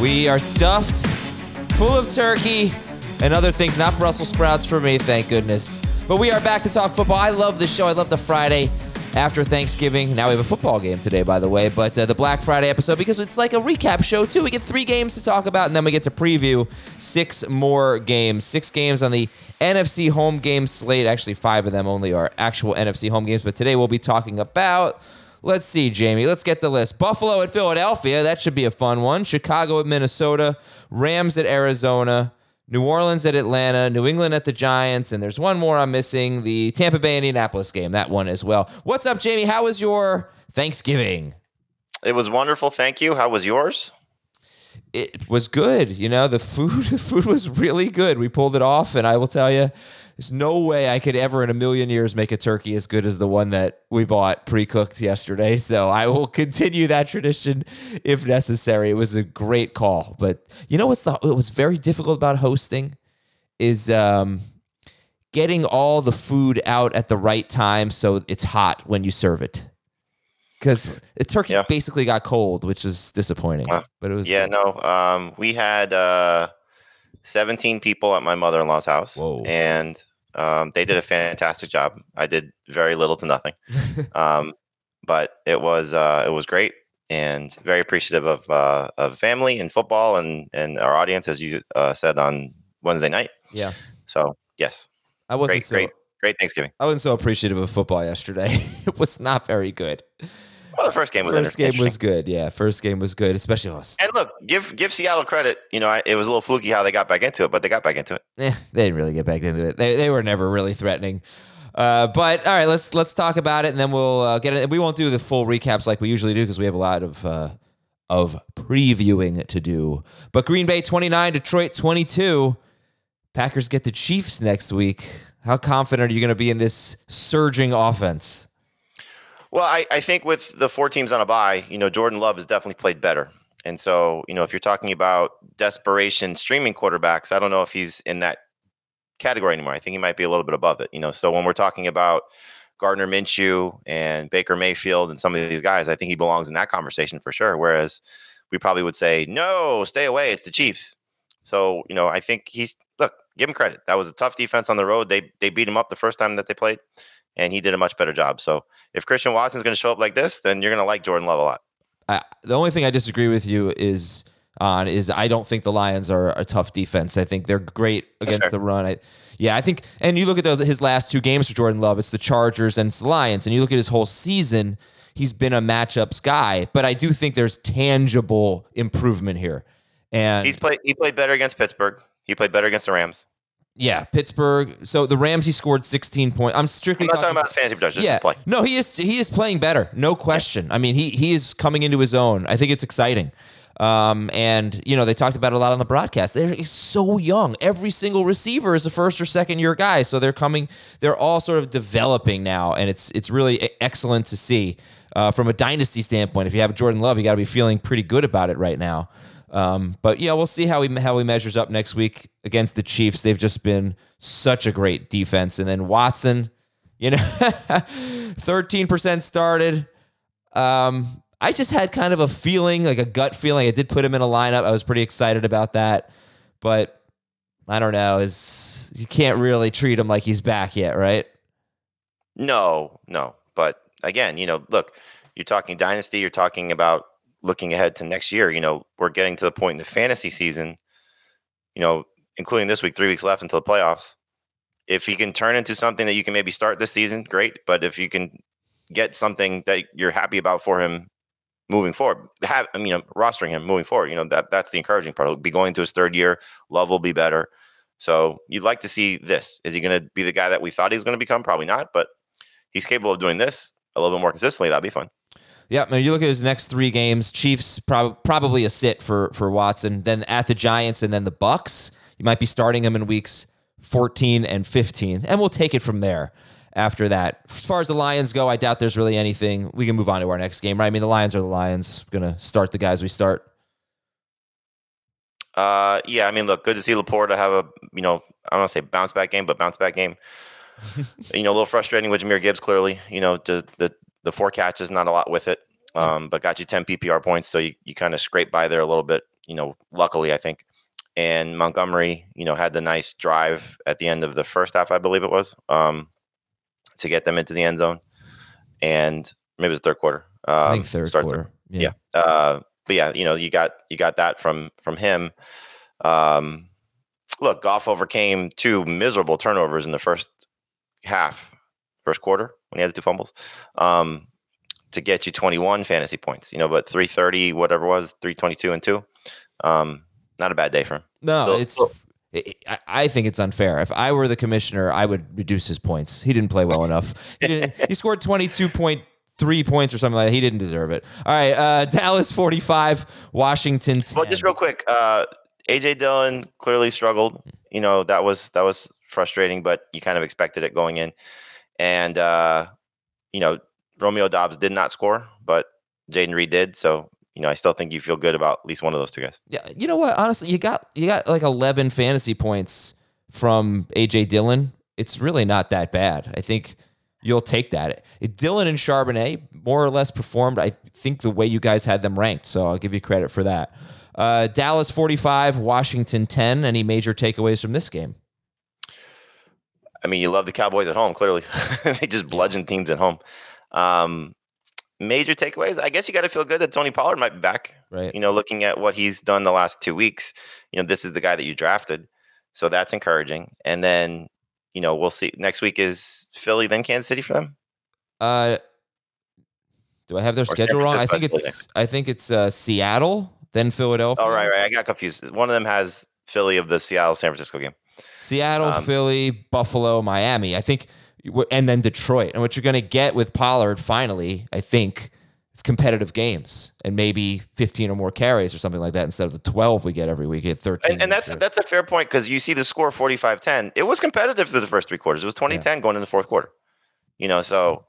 We are stuffed, full of turkey and other things, not Brussels sprouts for me, thank goodness. But we are back to talk football. I love this show. I love the Friday after Thanksgiving. Now we have a football game today, by the way, but uh, the Black Friday episode because it's like a recap show, too. We get three games to talk about, and then we get to preview six more games. Six games on the NFC home game slate. Actually, five of them only are actual NFC home games, but today we'll be talking about. Let's see, Jamie. Let's get the list. Buffalo at Philadelphia. That should be a fun one. Chicago at Minnesota. Rams at Arizona. New Orleans at Atlanta. New England at the Giants. And there's one more I'm missing the Tampa Bay Indianapolis game. That one as well. What's up, Jamie? How was your Thanksgiving? It was wonderful. Thank you. How was yours? It was good. You know, the food the food was really good. We pulled it off and I will tell you there's no way I could ever in a million years make a turkey as good as the one that we bought pre-cooked yesterday. So I will continue that tradition if necessary. It was a great call, but you know what's the what was very difficult about hosting is um, getting all the food out at the right time so it's hot when you serve it. Because the turkey Yeah. basically got cold, which was disappointing. Uh, but it was Yeah, no. Um, we had uh, 17 people at my mother in law's house, Whoa. and um, they did a fantastic job. I did very little to nothing, um, but it was uh, it was great and very appreciative of uh, of family and football and and our audience, as you uh, said on Wednesday night. yeah. So yes, I wasn't great, so great, great Thanksgiving. I wasn't so appreciative of football yesterday. it was not very good. Well, the first game was First game was good. Yeah, first game was good, especially us. And look, give give Seattle credit. You know, I, it was a little fluky how they got back into it, but they got back into it. Eh, they didn't really get back into it. They, they were never really threatening. Uh, but all right, let's let's talk about it, and then we'll uh, get it. We won't do the full recaps like we usually do because we have a lot of uh, of previewing to do. But Green Bay twenty nine, Detroit twenty two. Packers get the Chiefs next week. How confident are you going to be in this surging offense? Well, I, I think with the four teams on a bye, you know, Jordan Love has definitely played better. And so, you know, if you're talking about desperation streaming quarterbacks, I don't know if he's in that category anymore. I think he might be a little bit above it. You know, so when we're talking about Gardner Minshew and Baker Mayfield and some of these guys, I think he belongs in that conversation for sure. Whereas we probably would say, no, stay away. It's the Chiefs. So, you know, I think he's look, give him credit. That was a tough defense on the road. They they beat him up the first time that they played, and he did a much better job. So if Christian Watson's going to show up like this, then you're going to like Jordan Love a lot. I, the only thing I disagree with you is on is I don't think the Lions are a tough defense. I think they're great against the run. I, yeah, I think, and you look at the, his last two games for Jordan Love. It's the Chargers and it's the Lions, and you look at his whole season. He's been a matchups guy, but I do think there's tangible improvement here. And He's played he played better against Pittsburgh. He played better against the Rams. Yeah, Pittsburgh. So the Rams, he scored 16 points. I'm strictly I'm not talking talking about his fantasy production, yeah. play. No, he is he is playing better, no question. I mean, he he is coming into his own. I think it's exciting. Um, and you know they talked about it a lot on the broadcast. They're so young. Every single receiver is a first or second year guy, so they're coming. They're all sort of developing now, and it's it's really excellent to see uh, from a dynasty standpoint. If you have Jordan Love, you got to be feeling pretty good about it right now. Um, but yeah, we'll see how he how he measures up next week against the Chiefs. They've just been such a great defense, and then Watson, you know, thirteen percent started. Um, I just had kind of a feeling, like a gut feeling. I did put him in a lineup. I was pretty excited about that, but I don't know. Is you can't really treat him like he's back yet, right? No, no. But again, you know, look, you're talking dynasty, you're talking about looking ahead to next year. You know, we're getting to the point in the fantasy season, you know, including this week, three weeks left until the playoffs. If he can turn into something that you can maybe start this season, great. But if you can get something that you're happy about for him moving forward, have I mean, rostering him moving forward, you know, that that's the encouraging part. He'll be going to his third year. Love will be better. So you'd like to see this. Is he going to be the guy that we thought he was going to become? Probably not, but he's capable of doing this a little bit more consistently. That'd be fun. Yeah, now you look at his next three games. Chiefs prob- probably a sit for for Watson. Then at the Giants and then the Bucs. You might be starting him in weeks 14 and 15, and we'll take it from there. After that, as far as the Lions go, I doubt there's really anything. We can move on to our next game, right? I mean, the Lions are the Lions. Going to start the guys we start. Uh, yeah, I mean, look, good to see Laporta have a you know I don't want to say bounce back game, but bounce back game. you know, a little frustrating with Jahmyr Gibbs. Clearly, you know, the the, the four catches, not a lot with it, um, but got you ten PPR points, so you you kind of scrape by there a little bit. You know, luckily, I think. And Montgomery, you know, had the nice drive at the end of the first half, I believe it was, um, to get them into the end zone, and maybe it was third quarter. Um, I think third start quarter. yeah. Uh, but yeah, you know, you got you got that from from him. Um, look, Goff overcame two miserable turnovers in the first half, first quarter when he had the two fumbles, um, to get you 21 fantasy points. You know, but 330, whatever it was, 322 and two. Um, not a bad day for him. No, Still- it's. still- I- think it's unfair. If I were the commissioner, I would reduce his points. He didn't play well enough. He, didn't, he scored twenty two point three points or something like that. He didn't deserve it. All right, uh, Dallas forty five, Washington 10. Well, just real quick, uh, AJ Dillon clearly struggled. You know that was that was frustrating, but you kind of expected it going in. And uh, you know Romeo Doubs did not score, but Jayden Reed did. So you know I still think you feel good about at least one of those two guys. Yeah, you know what? Honestly, you got you got like eleven fantasy points from AJ Dillon. It's really not that bad. I think you'll take that. Dillon and Charbonnet more or less performed. I think the way you guys had them ranked, so I'll give you credit for that. Uh, Dallas forty five, Washington ten. Any major takeaways from this game? I mean, you love the Cowboys at home. Clearly, they just bludgeon teams at home. Um, major takeaways. I guess you got to feel good that Tony Pollard might be back. Right. You know, looking at what he's done the last two weeks, you know, this is the guy that you drafted, so that's encouraging. And then, you know, we'll see. Next week is Philly, then Kansas City for them. Uh, do I have their San schedule wrong? I think it's I think it's uh, Seattle, then Philadelphia. Oh, right, right. I got confused. One of them has Philly of the Seattle San Francisco game. Seattle, Um, Philly, Buffalo, Miami. I think, and then Detroit. And what you're going to get with Pollard finally, I think, is competitive games and maybe 15 or more carries or something like that instead of the 12 we get every week at 13. And, and that's that's a fair point because you see the score 45-10. It was competitive through the first three quarters. It was 20-10 going into the fourth quarter. You know, so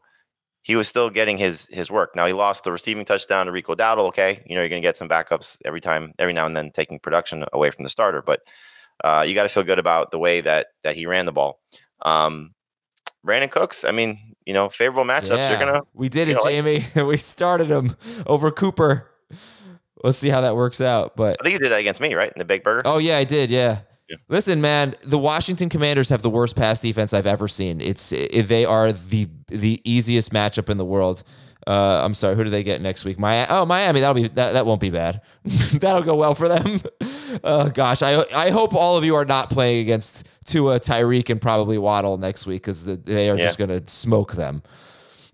he was still getting his his work. Now he lost the receiving touchdown to Rico Dowdle. Okay, you know you're going to get some backups every time, every now and then, taking production away from the starter. But uh, you got to feel good about the way that that he ran the ball. Um, Brandin Cooks. I mean, you know, favorable matchups. yeah, You're gonna. we did it, know, like- Jamie. we started him over Cooper. Let's see how that works out. But I think you did that against me, right? In the Big Burger. Oh yeah, I did. Yeah. Yeah. Listen, man, the Washington Commanders have the worst pass defense I've ever seen. It's it, they are the the easiest matchup in the world. Uh, I'm sorry, who do they get next week? My oh Miami. That'll be that, that won't be bad. that'll go well for them. Oh gosh, I I hope all of you are not playing against Tua, Tyreek, and probably Waddle next week because they are Yeah. just going to smoke them.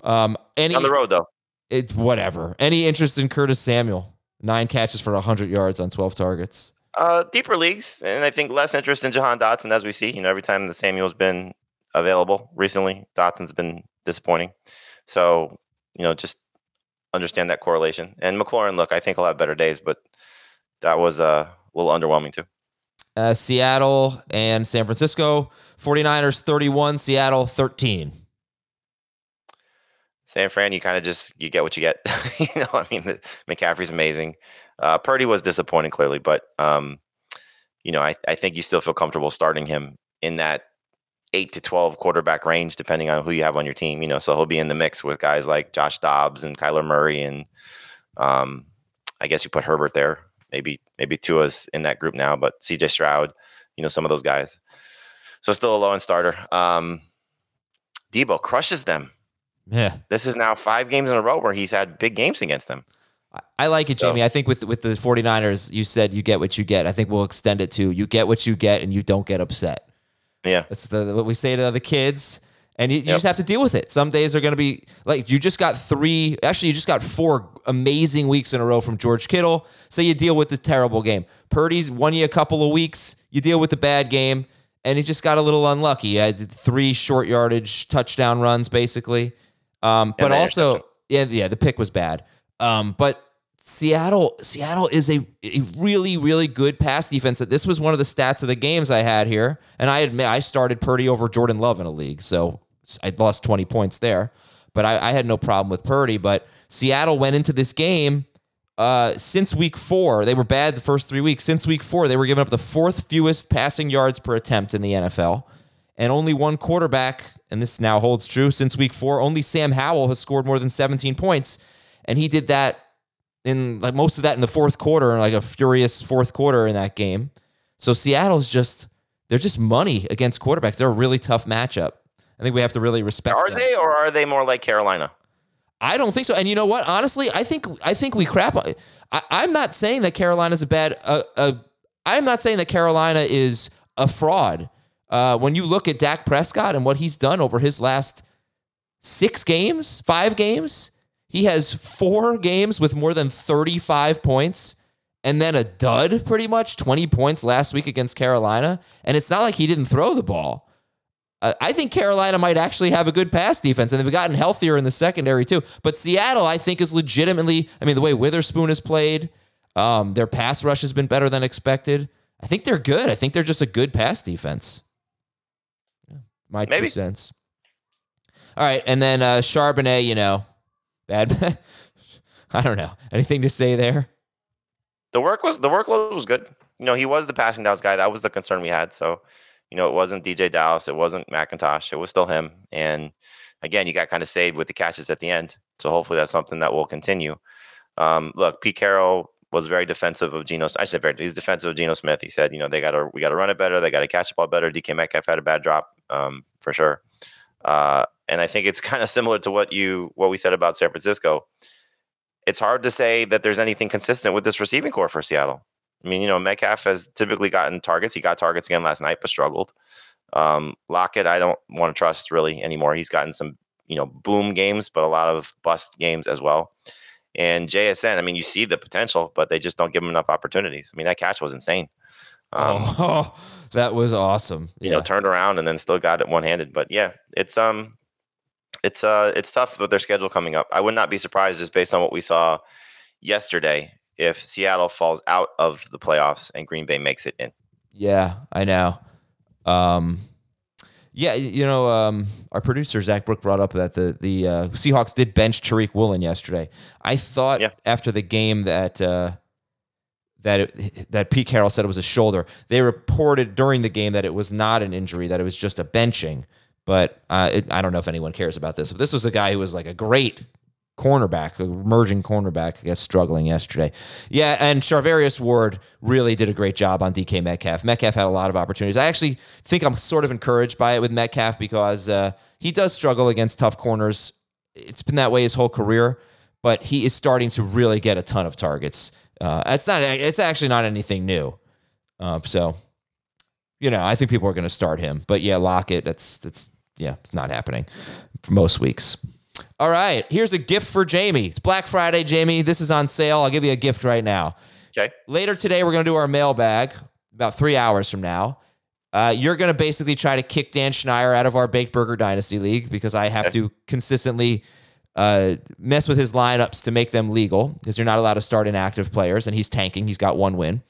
Um, any On the road though. it whatever. Any interest in Curtis Samuel? Nine catches for 100 yards on 12 targets. Uh, deeper leagues, and I think less interest in Jahan Dotson as we see. You know, every time the Samuel's been available recently, Dotson's been disappointing. So, you know, just understand that correlation. And McLaurin, look, I think he'll have better days, but that was uh, a little underwhelming too. Uh, Seattle and San Francisco, 49ers 31, Seattle 13. San Fran, you kind of just you get what you get. you know, I mean, the, McCaffrey's amazing. Uh, Purdy was disappointing, clearly, but um, you know, I, I think you still feel comfortable starting him in that eight to twelve quarterback range, depending on who you have on your team. You know, so he'll be in the mix with guys like Josh Dobbs and Kyler Murray, and um, I guess you put Herbert there. Maybe maybe Tua's in that group now, but C.J. Stroud, you know, some of those guys. So still a low end starter. Um, Deebo crushes them. Yeah. This is now five games in a row where he's had big games against them. I like it, Jamie. So, I think with with the 49ers, you said you get what you get. I think we'll extend it to you get what you get and you don't get upset. Yeah. That's the what we say to the kids. And you, you yep. just have to deal with it. Some days are going to be like you just got three, actually, you just got four amazing weeks in a row from George Kittle. So you deal with the terrible game. Purdy's won you a couple of weeks. You deal with the bad game. And he just got a little unlucky. He had three short yardage touchdown runs, basically. Um, but also, yeah, yeah, the pick was bad. Um, but Seattle, Seattle is a, a really, really good pass defense. This was one of the stats of the games I had here, and I admit I started Purdy over Jordan Love in a league, so I lost twenty points there. But I, I had no problem with Purdy. But Seattle went into this game uh, since week four. They were bad the first three weeks. Since week four, they were giving up the fourth fewest passing yards per attempt in the NFL, and only one quarterback and this now holds true since week four. Only Sam Howell has scored more than 17 points, and he did that in like most of that in the fourth quarter, like a furious fourth quarter in that game. So Seattle's just they're just money against quarterbacks. They're a really tough matchup. I think we have to really respect. Are them. they, or are they more like Carolina? I don't think so. And you know what? Honestly, I think I think we crap. I, am not saying that Carolina's a bad. Uh, uh, I'm not saying that Carolina is a fraud. Uh, when you look at Dak Prescott and what he's done over his last six games, five games, he has four games with more than 35 points and then a dud, pretty much 20 points last week against Carolina. And it's not like he didn't throw the ball. I think Carolina might actually have a good pass defense, and they've gotten healthier in the secondary too. But Seattle, I think, is legitimately. I mean, the way Witherspoon has played, um, their pass rush has been better than expected. I think they're good. I think they're just a good pass defense. My Maybe. two cents. All right, and then uh, Charbonnet, you know, bad. I don't know. Anything to say there? The work was the workload was good. You know, he was the passing downs guy. That was the concern we had. So, you know, it wasn't DJ Dallas, it wasn't McIntosh, it was still him. And again, you got kind of saved with the catches at the end. So hopefully that's something that will continue. Um, look, Pete Carroll was very defensive of Geno. I said very. He's defensive of Geno Smith. He said, you know, they got to we got to run it better. They got to catch the ball better. DK Metcalf had a bad drop um, for sure. Uh, and I think it's kind of similar to what you what we said about San Francisco. It's hard to say that there's anything consistent with this receiving corps for Seattle. I mean, you know, Metcalf has typically gotten targets. He got targets again last night, but struggled. Um, Lockett, I don't want to trust really anymore. He's gotten some, you know, boom games, but a lot of bust games as well. And JSN, I mean, you see the potential, but they just don't give him enough opportunities. I mean, that catch was insane. Um, oh, that was awesome. You know, turned around and then still got it one handed. But yeah, it's um, it's uh, it's tough with their schedule coming up. I would not be surprised just based on what we saw yesterday if Seattle falls out of the playoffs and Green Bay makes it in. Yeah, I know. Um, yeah, you know, um, our producer Zach Brook brought up that the the uh, Seahawks did bench Tariq Woolen yesterday. I thought yeah. after the game that uh, that it, that Pete Carroll said it was a shoulder. They reported during the game that it was not an injury, that it was just a benching. But uh, it, I don't know if anyone cares about this. But this was a guy who was like a great cornerback, emerging cornerback, I guess, struggling yesterday. Yeah, and Charvarius Ward really did a great job on DK Metcalf. Metcalf had a lot of opportunities. I actually think I'm sort of encouraged by it with Metcalf because uh, he does struggle against tough corners. It's been that way his whole career, but he is starting to really get a ton of targets. Uh, it's not. It's actually not anything new. Uh, so, you know, I think people are going to start him. But yeah, Lockett. That's that's yeah, it's not happening for most weeks. All right, here's a gift for Jamie. It's Black Friday, Jamie. This is on sale. I'll give you a gift right now. Okay. Later today, we're going to do our mailbag about three hours from now. Uh, you're going to basically try to kick Dan Schneier out of our Baked Burger Dynasty League because I have Okay. to consistently uh, mess with his lineups to make them legal because you're not allowed to start inactive players, and he's tanking. He's got one win.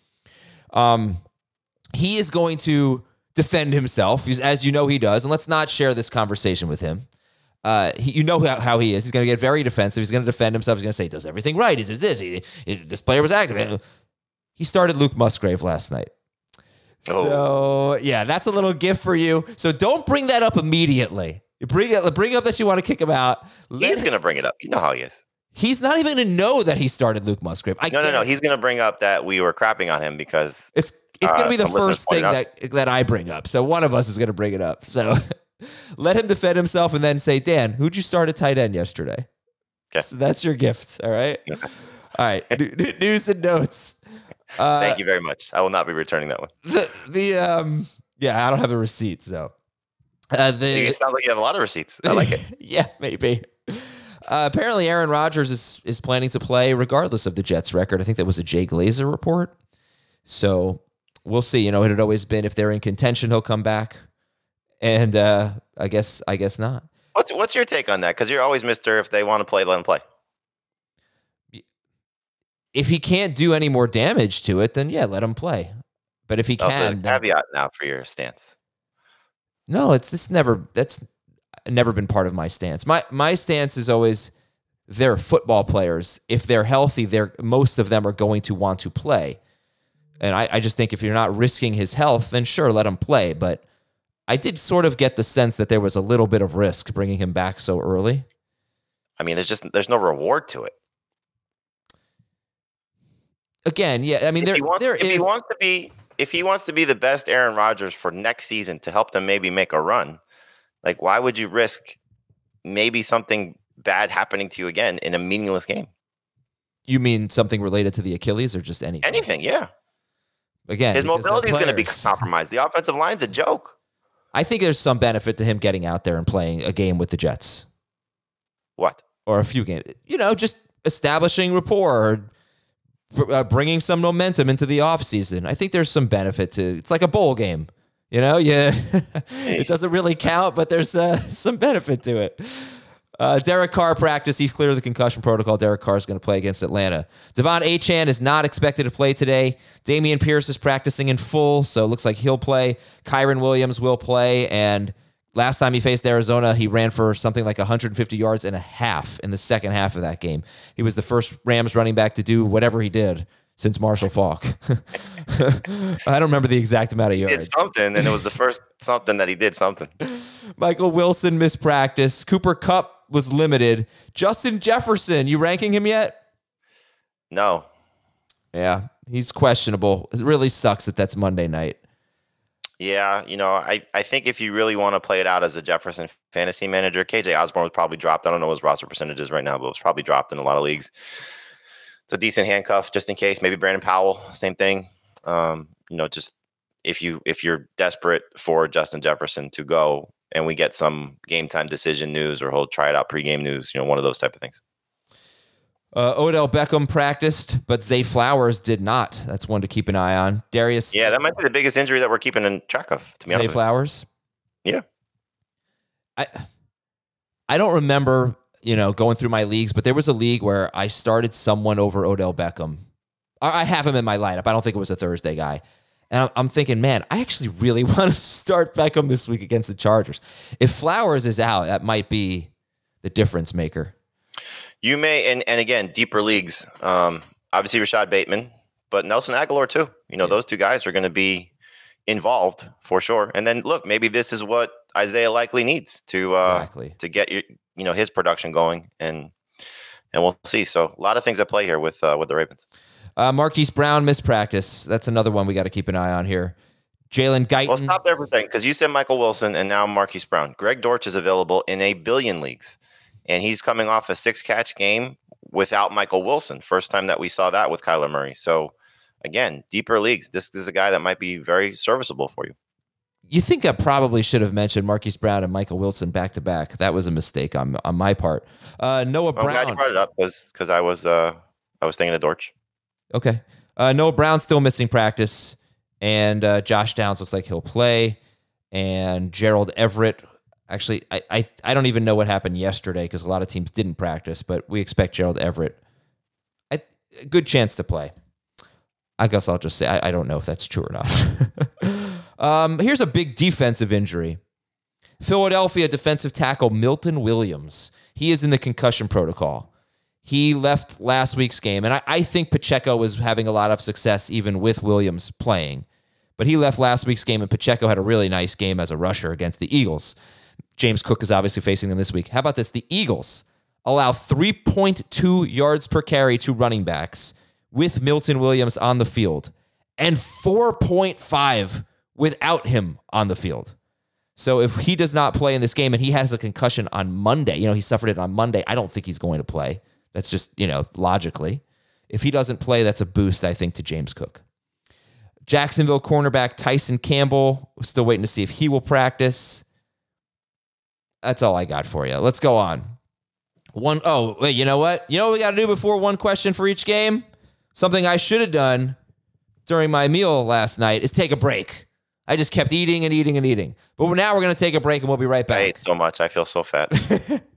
Um, he is going to defend himself, as you know he does, and let's not share this conversation with him. Uh, he, you know how, how he is. He's going to get very defensive. He's going to defend himself. He's going to say, he "Does everything right? Is this this? He, this player was active." He started Luke Musgrave last night. Oh. So yeah, that's a little gift for you. So don't bring that up immediately. Bring it, bring up that you want to kick him out. Let He's gonna bring it up. You know how he is. He's not even going to know that he started Luke Musgrave. I No, no, no. He's gonna bring up that we were crapping on him because It's it's going Uh, to be the first thing that that I bring up. So one of us is going to bring it up. So let him defend himself and then say, Dan, who'd you start at tight end yesterday? Okay. So that's your gift. All right. All right. News and notes. Uh, thank you very much. I will not be returning that one. The the um yeah, I don't have the receipt. So uh, the You sound like you have a lot of receipts. I like it. yeah, maybe. Uh, apparently, Aaron Rodgers is is planning to play regardless of the Jets' record. I think that was a Jay Glazer report. So we'll see. You know, it had always been if they're in contention, he'll come back, and uh, I guess I guess not. What's what's your take on that? Because you're always Mister. If they want to play, let them play. If he can't do any more damage to it, then yeah, let him play. But if he Also, a can, then- caveat now for your stance. No, it's this never that's never been part of my stance. My my stance is always they're football players. If they're healthy, they're most of them are going to want to play. And I, I just think if you're not risking his health, then sure, let him play. But I did sort of get the sense that there was a little bit of risk bringing him back so early. I mean, there's just there's no reward to it. Again, yeah, I mean if there he wants, there if he wants to be if he wants to be the best Aaron Rodgers for next season to help them maybe make a run, like why would you risk maybe something bad happening to you again in a meaningless game? you mean something related to the Achilles or just anything? Anything, yeah. Again, His mobility is going to be compromised. The offensive line's a joke. I think there's some benefit to him getting out there and playing a game with the Jets. What? or a few games. You know, just establishing rapport or uh, bringing some momentum into the offseason. I think there's some benefit to it's like a bowl game. You know, yeah, it doesn't really count, but there's uh, some benefit to it. Uh, Derek Carr practice. He's clear of the concussion protocol. Derek Carr is going to play against Atlanta. De'Von Achane is not expected to play today. Dameon Pierce is practicing in full, so it looks like he'll play. Kyren Williams will play. And last time he faced Arizona, he ran for something like 150 yards and a half in the second half of that game. He was the first Rams running back to do whatever he did since Marshall Faulk. I don't remember the exact amount of yards. something, and it was the first something that he did something. Michael Wilson missed practice. Cooper Kupp was limited. Justin Jefferson, you ranking him yet? No, Yeah, he's questionable. It really sucks that that's Monday night. Yeah, you know, I, I think if you really want to play it out as a Jefferson fantasy manager, KJ Osborn was probably dropped. I don't know his roster percentages right now, but it was probably dropped in a lot of leagues. It's a decent handcuff just in case. Maybe Brandon Powell, same thing. Um, you know, just if you if you're desperate for Justin Jefferson to go and we get some game time decision news or he'll try it out pregame news, you know, one of those type of things. Uh, Odell Beckham practiced, but Zay Flowers did not. That's one to keep an eye on. Darius Yeah, that might be the biggest injury that we're keeping in track of, to be Zay honest. you. Flowers. Yeah. I I don't remember, you know, going through my leagues, but there was a league where I started someone over Odell Beckham. I I have him in my lineup. I don't think it was a Thursday guy. And I'm- thinking, man, I actually really want to start Beckham this week against the Chargers. If Flowers is out, that might be the difference maker. You may, and, and again, deeper leagues. Um, obviously, Rashod Bateman, but Nelson Agholor too. You know, Yeah. those two guys are going to be involved for sure. And then look, maybe this is what Isaiah Likely needs to uh, exactly. to get your, you know, his production going, and and we'll see. So a lot of things at play here with uh, with the Ravens. Uh, Marquise Brown missed practice. That's another one we got to keep an eye on here. Jalen Guyton. Well, stop everything because you said Michael Wilson and now Marquise Brown. Greg Dortch is available in a billion leagues, and he's coming off a six catch game without Michael Wilson. First time that we saw that with Kyler Murray. So, again, deeper leagues. This is a guy that might be very serviceable for you. You think I probably should have mentioned Marquise Brown and Michael Wilson back to back. That was a mistake on on my part. Uh, Noah I'm glad you brought it up because because I was uh I was thinking of Dortch. Okay. Uh, Noah Brown still missing practice, and uh, Josh Downs looks like he'll play. And Gerald Everett, actually, I I, I don't even know what happened yesterday because a lot of teams didn't practice, but we expect Gerald Everett, I, a good chance to play. I guess I'll just say I, I don't know if that's true or not. um, here's a big defensive injury. Philadelphia defensive tackle Milton Williams. He is in the concussion protocol. He left last week's game, and I, I, think Pacheco was having a lot of success even with Williams playing. But he left last week's game, and Pacheco had a really nice game as a rusher against the Eagles. James Cook is obviously facing them this week. How about this? The Eagles allow 3.2 yards per carry to running backs with Milton Williams on the field and 4.5 without him on the field. So if he does not play in this game and he has a concussion on Monday, you know, he suffered it on Monday, I don't think he's going to play. That's just, you know, logically. If he doesn't play, that's a boost, I think, to James Cook. Jacksonville cornerback Tyson Campbell, still waiting to see if he will practice. That's all I got for you. Let's go on. One oh, wait, you know what? You know what we got to do before one question for each game? Something I should have done during my meal last night is take a break. I just kept eating and eating and eating. But now we're going to take a break and we'll be right back. I ate so much. I feel so fat.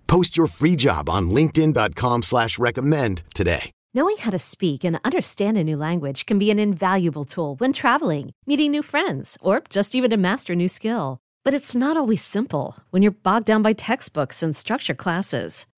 Post your free job on LinkedIn.com slash recommend today. Knowing how to speak and understand a new language can be an invaluable tool when traveling, meeting new friends, or just even to master a new skill. But it's not always simple when you're bogged down by textbooks and structure classes.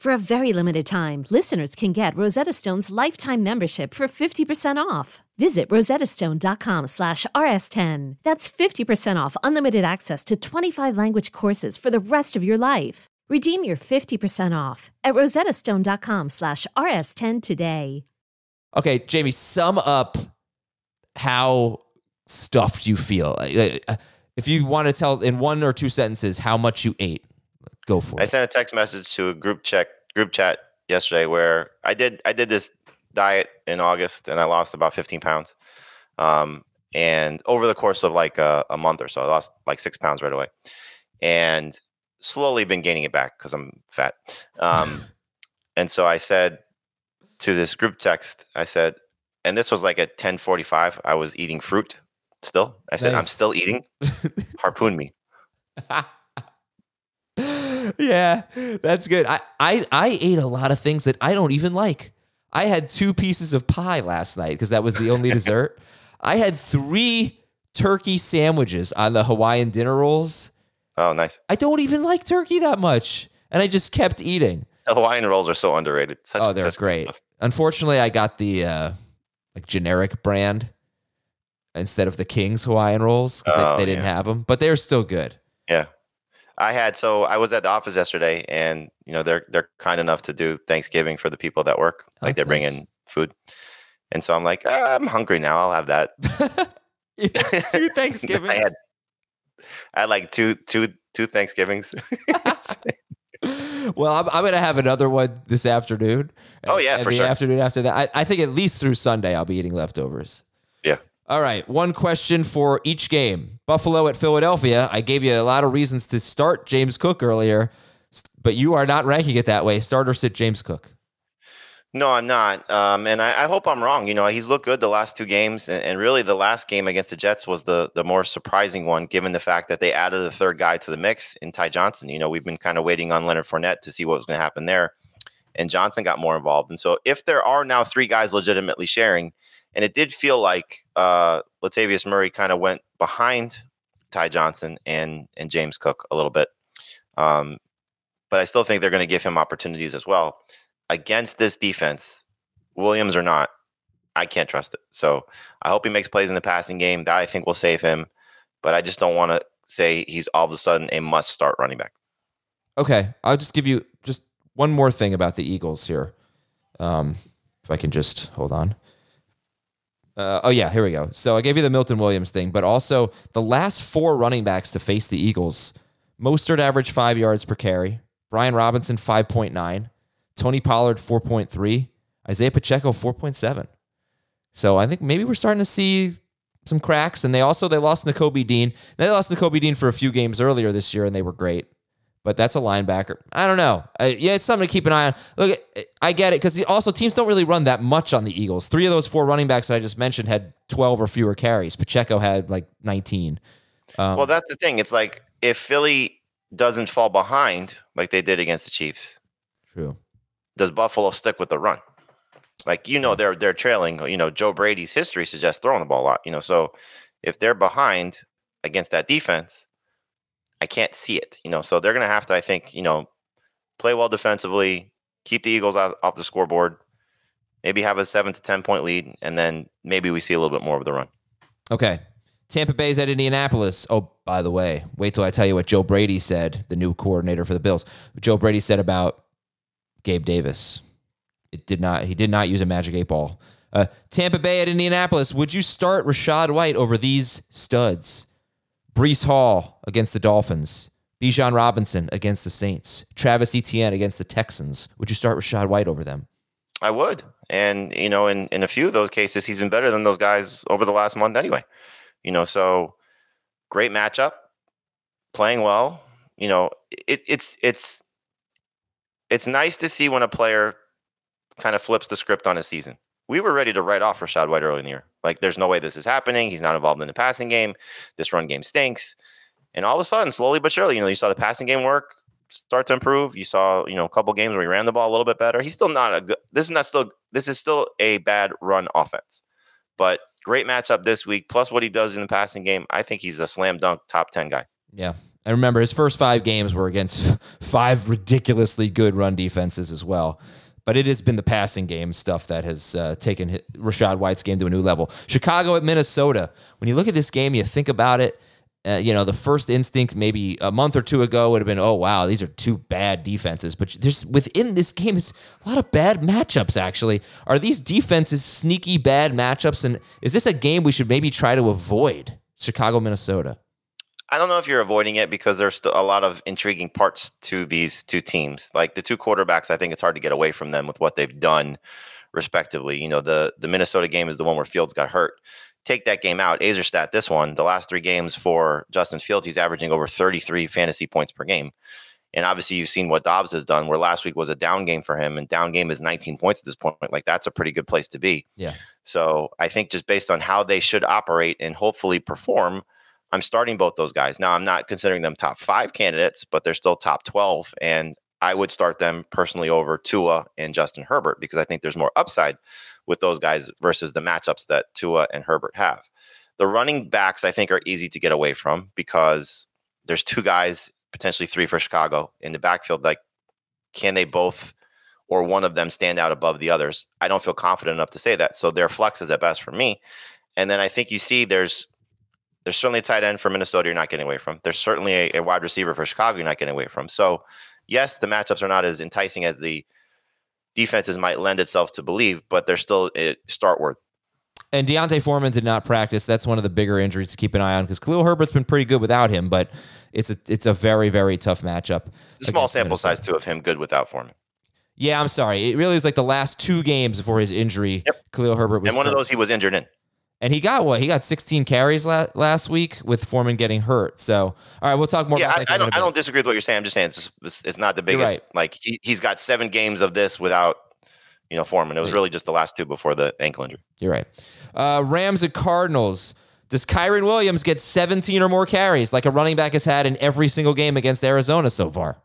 For a very limited time, listeners can get Rosetta Stone's lifetime membership for 50% off. Visit rosettastone.com slash rs10. That's 50% off unlimited access to 25 language courses for the rest of your life. Redeem your 50% off at rosettastone.com slash rs10 today. Okay, Jamie, sum up how stuffed you feel. Uh, if you want to tell in one or two sentences how much you ate, go for I it. sent a text message to a group check group chat yesterday where I did I did this diet in August and I lost about 15 pounds. Um, and over the course of like a, a month or so, I lost like six pounds right away, and slowly been gaining it back because I'm fat. Um, and so I said to this group text, I said, and this was like at 10:45. I was eating fruit still. I said, nice. I'm still eating. Harpoon me. yeah, that's good. I, I I ate a lot of things that I don't even like. I had two pieces of pie last night because that was the only dessert. I had three turkey sandwiches on the Hawaiian dinner rolls. Oh, nice. I don't even like turkey that much, and I just kept eating. The Hawaiian rolls are so underrated. Such, oh, they're great. Stuff. Unfortunately, I got the uh, like generic brand instead of the King's Hawaiian rolls because oh, they, they, didn't yeah. have them, but they're still good. Yeah, I had so I was at the office yesterday, and you know they're they're kind enough to do Thanksgiving for the people that work. Like they bring nice. in food, and so I'm like, ah, I'm hungry now. I'll have that. two Thanksgivings. I had, I had like two two two Thanksgivings. well, I'm, I'm going to have another one this afternoon. Oh yeah, and for the sure. afternoon after that, I, I think at least through Sunday I'll be eating leftovers. All right, one question for each game. Buffalo at Philadelphia. I gave you a lot of reasons to start James Cook earlier, but you are not ranking it that way. Start or sit James Cook. No, I'm not. Um, and I, I, hope I'm wrong. You know, he's looked good the last two games, and, and, really the last game against the Jets was the the more surprising one, given the fact that they added a third guy to the mix in Ty Johnson. You know, we've been kind of waiting on Leonard Fournette to see what was going to happen there, and Johnson got more involved. And so, if there are now three guys legitimately sharing, and it did feel like uh, Latavius Murray kind of went behind Ty Johnson and and James Cook a little bit. Um, but I still think they're going to give him opportunities as well. Against this defense, Williams or not, I can't trust it. So I hope he makes plays in the passing game. That I think will save him. But I just don't want to say he's all of a sudden a must start running back. Okay, I'll just give you just one more thing about the Eagles here. Um, if I can just hold on. Uh, oh yeah, here we go. So I gave you the Milton Williams thing, but also the last four running backs to face the Eagles: Mostert average five yards per carry, Brian Robinson five point nine, Tony Pollard four point three, Isaiah Pacheco four point seven. So I think maybe we're starting to see some cracks. And they also they lost Nakobe Dean. They lost Nakobe Dean for a few games earlier this year, and they were great but that's a linebacker. I don't know. Uh, yeah, it's something to keep an eye on. Look, I get it because also teams don't really run that much on the Eagles. Three of those four running backs that I just mentioned had 12 or fewer carries. Pacheco had like 19. Um, well, that's the thing. It's like if Philly doesn't fall behind like they did against the Chiefs, true. Does Buffalo stick with the run? Like you know, they're they're trailing. You know, Joe Brady's history suggests throwing the ball a lot. You know, so if they're behind against that defense, I can't see it. You know, so they're going to have to, I think, you know, play well defensively, keep the Eagles out, off the scoreboard, maybe have a seven to ten point lead, and then maybe we see a little bit more of the run. Okay. Tampa Bay's at Indianapolis. Oh, by the way, wait till I tell you what Joe Brady said, the new coordinator for the Bills. Joe Brady said about Gabe Davis. It did not. He did not use a magic eight ball. Uh, Tampa Bay at Indianapolis. Would you start Rachaad White over these studs? Breece Hall against the Dolphins. Bijan Robinson against the Saints. Travis Etienne against the Texans. Would you start Rachaad White over them? I would. And, you know, in, in a few of those cases, he's been better than those guys over the last month anyway. You know, so great matchup, playing well. You know, it, it's it's it's nice to see when a player kind of flips the script on a season we were ready to write off Rachaad White early in the year. Like, there's no way this is happening. He's not involved in the passing game. This run game stinks. And all of a sudden, slowly but surely, you know, you saw the passing game work start to improve. You saw, you know, a couple games where he ran the ball a little bit better. He's still not a good. This is not still. This is still a bad run offense, but great matchup this week. Plus what he does in the passing game, I think he's a slam dunk top ten guy. Yeah, I remember his first five games were against five ridiculously good run defenses as well but it has been the passing game stuff that has uh, taken Rachaad White's game to a new level. Chicago at Minnesota. When you look at this game, you think about it. Uh, you know, the first instinct maybe a month or two ago would have been, oh wow, these are two bad defenses. But there's within this game is a lot of bad matchups. Actually, are these defenses sneaky bad matchups? And is this a game we should maybe try to avoid? Chicago, Minnesota. I don't know if you're avoiding it because there's still a lot of intriguing parts to these two teams. Like the two quarterbacks, I think it's hard to get away from them with what they've done, respectively. You know, the the Minnesota game is the one where Fields got hurt. Take that game out. Aizer stat this one. The last three games for Justin Fields, he's averaging over 33 fantasy points per game. And obviously, you've seen what Dobbs has done, where last week was a down game for him, and down game is 19 points at this point. Like, that's a pretty good place to be. Yeah. So I think just based on how they should operate and hopefully perform, I'm starting both those guys. Now, I'm not considering them top five candidates, but they're still top 12. And I would start them personally over Tua and Justin Herbert because I think there's more upside with those guys versus the matchups that Tua and Herbert have. The running backs, I think, are easy to get away from because there's two guys, potentially three for Chicago in the backfield. Like, can they both or one of them stand out above the others? I don't feel confident enough to say that. So they're flexes at best for me. And then I think you see there's there's certainly a tight end for Minnesota you're not getting away from. There's certainly a, a, wide receiver for Chicago you're not getting away from. So, yes, the matchups are not as enticing as the defenses might lend itself to believe, but they're still uh, start worth. And D'Onta Foreman did not practice. That's one of the bigger injuries to keep an eye on because Khalil Herbert's been pretty good without him, but it's a it's a very very tough matchup. Small sample Minnesota. size too of him good without Foreman. Yeah, I'm sorry. It really was like the last two games before his injury. Yep. Khalil Herbert was and one of those he was injured in. And he got what? He got 16 carries la- last week with Foreman getting hurt. So, all right, we'll talk more. Yeah, I, I, don't. I don't disagree with what you're saying. I'm just saying it's, it's not the biggest. Right. Like he, he's got seven games of this without, you know, Foreman. It was really just the last two before the ankle injury. You're right. Uh, Rams and Cardinals. Does Kyren Williams get 17 or more carries like a running back has had in every single game against Arizona so far?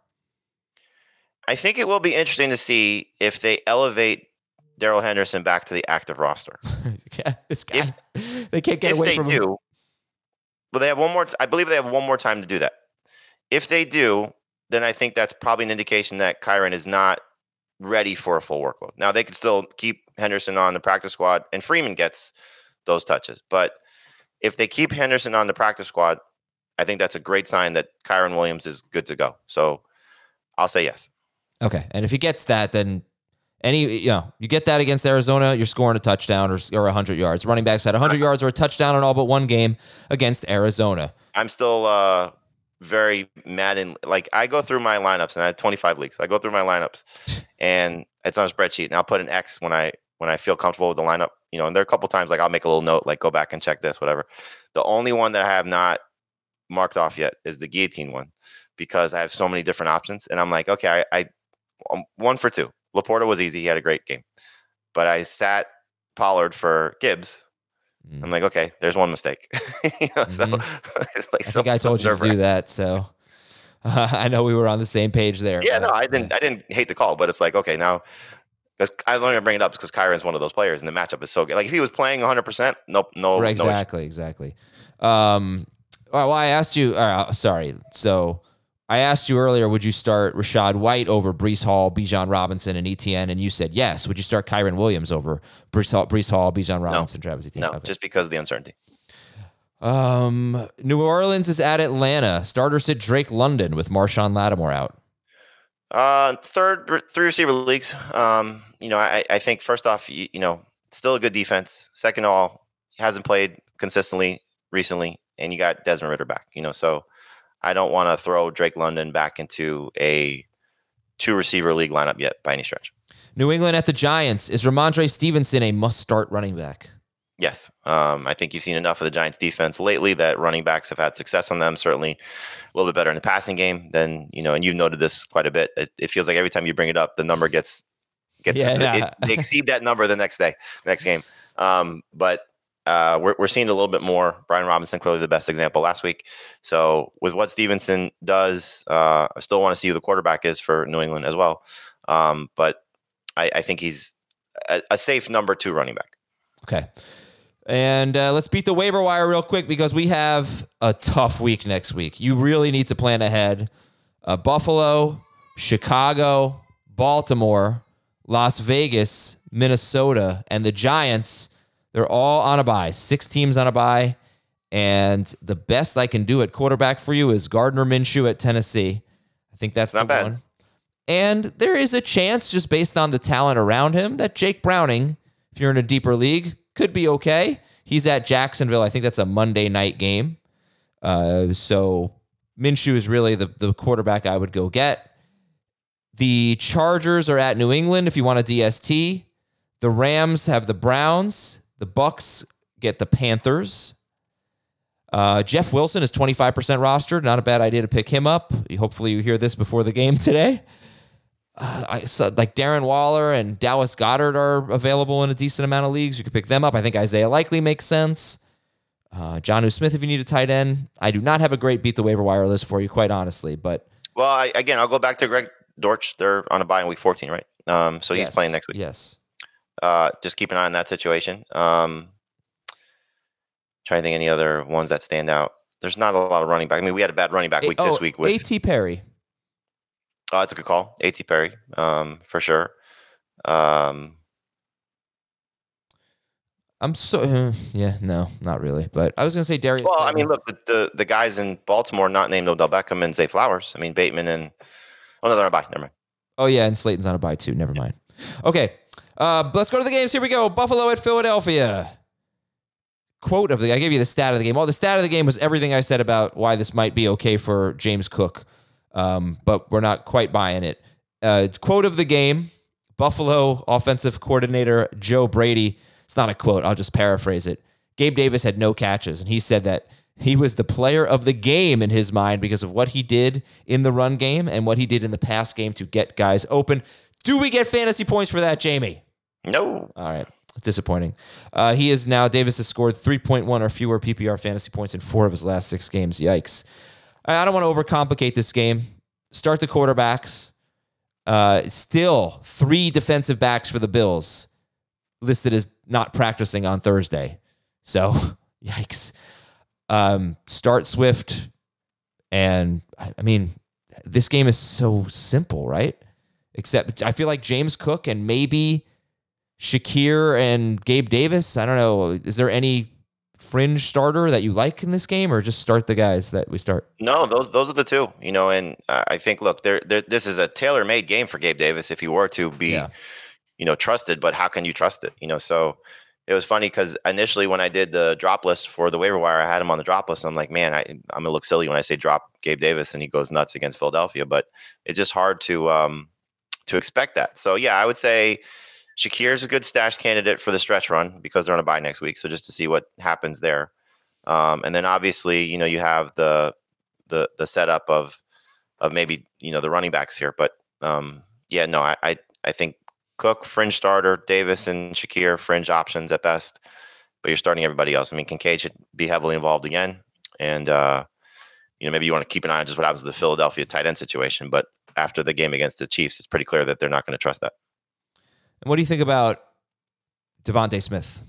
I think it will be interesting to see if they elevate Darrell Henderson back to the active roster. yeah, this guy. If, they can't get away from do, him. Well, they have one more. I believe they have one more time to do that. If they do, then I think that's probably an indication that Kyren is not ready for a full workload. Now they can still keep Henderson on the practice squad, and Freeman gets those touches. But if they keep Henderson on the practice squad, I think that's a great sign that Kyren Williams is good to go. So I'll say yes. Okay, and if he gets that, then any you know you get that against Arizona, you're scoring a touchdown or or 100 yards. Running backs had 100 yards or a touchdown in all but one game against Arizona. I'm still uh, very mad and like I go through my lineups and I have 25 leagues. I go through my lineups and it's on a spreadsheet and I'll put an X when I when I feel comfortable with the lineup. You know, and there are a couple times like I'll make a little note like go back and check this, whatever. The only one that I have not marked off yet is the guillotine one because I have so many different options and I'm like, okay, I, I I'm one for two. LaPorta was easy; he had a great game, but I sat Pollard for Gibbs. Mm. I'm like, okay, there's one mistake. you know, so, Mhm. like, I think I told you to do that, so uh, I know we were on the same page there. Yeah, but- no, I didn't. I didn't hate the call, but it's like okay now. Because I only bring it up because Kyren's one of those players, and the matchup is so good. Like if he was playing 100, percent nope, no, Right, no exactly, exactly. Um, all right, well, I asked you. Uh, sorry, so I asked you earlier. Would you start Rachaad White over Breece Hall, Bijan Robinson, and ETN? And you said yes. Would you start Kyren Williams over Breece Hall, Breece Hall Bijan Robinson, Travis Etienne? No, Okay. just because of the uncertainty. Um, New Orleans is at Atlanta. Starter sit Drake London with Marshon Lattimore out. Uh, third, three receiver leagues. Um, you know, I, I think first off, you, you know, still a good defense. Second of all, hasn't played consistently recently, and you got Desmond Ridder back. You know, so I don't want to throw Drake London back into a two receiver league lineup yet by any stretch. New England at the Giants. Is Rhamondre Stevenson a must start running back? Yes. Um, I think you've seen enough of the Giants defense lately that running backs have had success on them. Certainly a little bit better in the passing game than, you know, and you've noted this quite a bit. It, it feels like every time you bring it up, the number gets, gets, Yeah, it- yeah. it- they exceed that number the next day, next game. Um, but uh, we're, we're seeing a little bit more. Brian Robinson, clearly the best example last week. So with what Stevenson does, uh, I still want to see who the quarterback is for New England as well. Um, but I, I think he's a, a safe number two running back. Okay. And uh, let's beat the waiver wire real quick because we have a tough week next week. You really need to plan ahead. Uh, Buffalo, Chicago, Baltimore, Las Vegas, Minnesota, and the Giants. They're all on a buy. Six teams on a buy, And the best I can do at quarterback for you is Gardner Minshew at Tennessee. I think that's Not the bad. one. And there is a chance, just based on the talent around him, that Jake Browning, if you're in a deeper league, could be okay. He's at Jacksonville. I think that's a Monday night game. Uh, so Minshew is really the, the quarterback I would go get. The Chargers are at New England if you want a DST. The Rams have the Browns. The Bucs get the Panthers. Uh, Jeff Wilson is 25% rostered. Not a bad idea to pick him up. Hopefully, you hear this before the game today. Uh, I saw like Darren Waller and Dallas Goedert are available in a decent amount of leagues. You could pick them up. I think Isaiah Likely makes sense. Uh, Jonnu Smith, if you need a tight end. I do not have a great beat the waiver wire list for you, quite honestly. But Well, I, again, I'll go back to Greg Dortch. They're on a bye in week 14, right? Um, so he's yes, playing next week. Yes. Uh, just keep an eye on that situation. Um, trying to think any other ones that stand out. There's not a lot of running back. I mean, we had a bad running back A- week oh, this week with. At Perry. Oh, that's a good call. At Perry, um, for sure. Um, I'm so uh, yeah, no, not really. But I was gonna say Darius. well, I mean, look, the, the the guys in Baltimore not named Odell Beckham and Zay Flowers. I mean, Bateman and oh no, they're on bye. Never mind. Oh yeah, and Slayton's on a bye too. Never mind. Okay, uh, let's go to the games. Here we go. Buffalo at Philadelphia. Quote of the I gave you the stat of the game. Well, the stat of the game was everything I said about why this might be okay for James Cook, um, but we're not quite buying it. Uh, quote of the game: Buffalo offensive coordinator Joe Brady. It's not a quote. I'll just paraphrase it. Gabe Davis had no catches, and he said that he was the player of the game in his mind because of what he did in the run game and what he did in the pass game to get guys open. Do we get fantasy points for that, Jamie? No, All right. Disappointing. Uh, he is now, Davis has scored 3.1 or fewer PPR fantasy points in four of his last six games. Yikes. I don't want to overcomplicate this game. Start the quarterbacks. Uh, still, three defensive backs for the Bills listed as not practicing on Thursday. So, yikes. Um, start Swift, and I mean, this game is so simple, right? Except I feel like James Cook and maybe Shakir and Gabe Davis. I don't know. Is there any fringe starter that you like in this game, or just start the guys that we start? No, those those are the two. You know, and I think look, there, this is a tailor made game for Gabe Davis if he were to be, yeah. you know, trusted. But how can you trust it? You know, so it was funny because initially when I did the drop list for the waiver wire, I had him on the drop list. I'm like, man, I, am gonna look silly when I say drop Gabe Davis and he goes nuts against Philadelphia. But it's just hard to um, to expect that. So yeah, I would say Shakir is a good stash candidate for the stretch run because they're on a bye next week. So just to see what happens there, um, and then obviously you know you have the the the setup of of maybe you know the running backs here, but um, yeah, no, I, I I think Cook fringe starter, Davis and Shakir fringe options at best, but you're starting everybody else. I mean, Kincaid should be heavily involved again, and uh, you know maybe you want to keep an eye on just what happens to the Philadelphia tight end situation, but after the game against the Chiefs, it's pretty clear that they're not going to trust that. And what do you think about DeVonta Smith?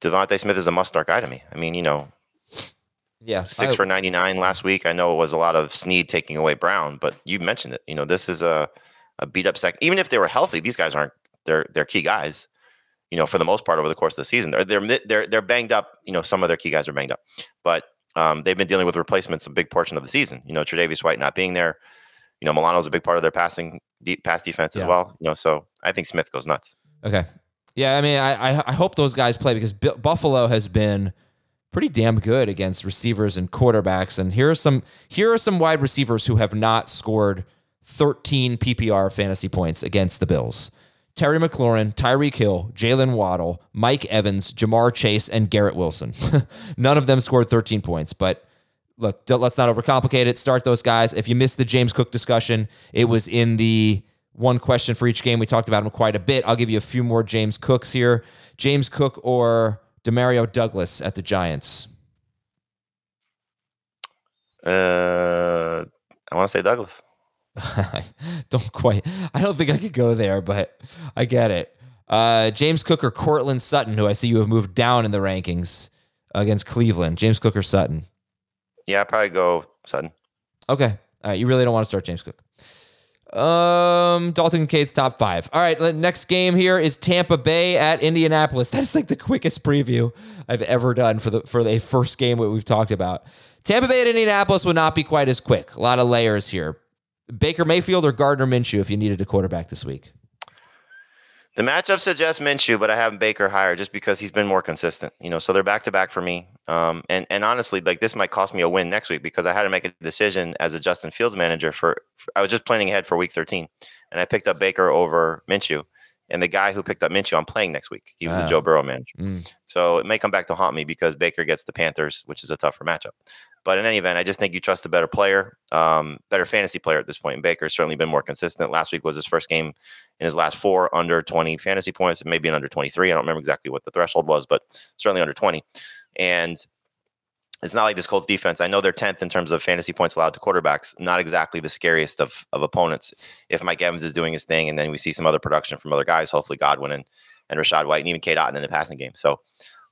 DeVonta Smith is a must start guy to me. I mean, you know, yeah, six I, for ninety nine last week. I know it was a lot of Sneed taking away Brown, but you mentioned it. You know, this is a a beat up second. Even if they were healthy, these guys aren't. They're they're key guys. You know, for the most part over the course of the season, they're they're they're they're banged up. You know, some of their key guys are banged up, but um, they've been dealing with replacements a big portion of the season. You know, Tre'Davious White not being there, you know, Milano's a big part of their passing deep pass defense as well. You know, so I think Smith goes nuts. Okay. Yeah, I mean, I I hope those guys play because B- Buffalo has been pretty damn good against receivers and quarterbacks. And here are some here are some wide receivers who have not scored 13 PPR fantasy points against the Bills. Terry McLaurin, Tyreek Hill, Jaylen Waddle, Mike Evans, Ja'Marr Chase, and Garrett Wilson. None of them scored 13 points, but look, let's not overcomplicate it. Start those guys. If you missed the James Cook discussion, it was in the one question for each game. We talked about him quite a bit. I'll give you a few more James Cooks here. James Cook or Demario Douglas at the Giants? Uh, I want to say Douglas. don't quite. I don't think I could go there, but I get it. Uh, James Cook or Courtland Sutton, who I see you have moved down in the rankings against Cleveland. James Cook or Sutton? Yeah, I'd probably go Sutton. Okay. All right. You really don't want to start James Cook. Um, Dalton Kincaid's top five. All right. Next game here is Tampa Bay at Indianapolis. That is like the quickest preview I've ever done for the for the first game that we've talked about. Tampa Bay at Indianapolis would not be quite as quick. A lot of layers here. Baker Mayfield or Gardner Minshew if you needed a quarterback this week. The matchup suggests Minshew, but I have Baker higher just because he's been more consistent. You know, so they're back to back for me. Um, and and honestly, like this might cost me a win next week because I had to make a decision as a Justin Fields manager for. for I was just planning ahead for Week 13, and I picked up Baker over Minshew. And the guy who picked up Minshew, I'm playing next week. He was the Joe Burrow manager. Mm. So it may come back to haunt me because Baker gets the Panthers, which is a tougher matchup. But in any event, I just think you trust a better player, um, better fantasy player at this point. And Baker's certainly been more consistent. Last week was his first game in his last four under 20 fantasy points, maybe an under 23. I don't remember exactly what the threshold was, but certainly under 20. And it's not like this Colts defense. I know they're 10th in terms of fantasy points allowed to quarterbacks. Not exactly the scariest of, of opponents. If Mike Evans is doing his thing, and then we see some other production from other guys, hopefully Godwin and, and Rashad White, and even Cade Otton in the passing game. So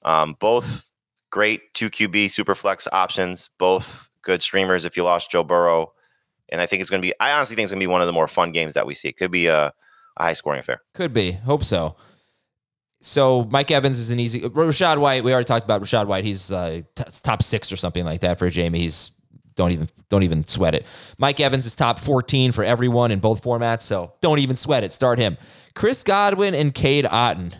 um, both great two QB super flex options, both good streamers if you lost Joe Burrow. And I think it's going to be, I honestly think it's going to be one of the more fun games that we see. It could be a, a high scoring affair. Could be. Hope so. So Mike Evans is an easy. Rachaad White. We already talked about Rachaad White. He's uh, t- top six or something like that for Jamie. He's don't even don't even sweat it. Mike Evans is top 14 for everyone in both formats, so don't even sweat it. Start him. Chris Godwin and Cade Otton.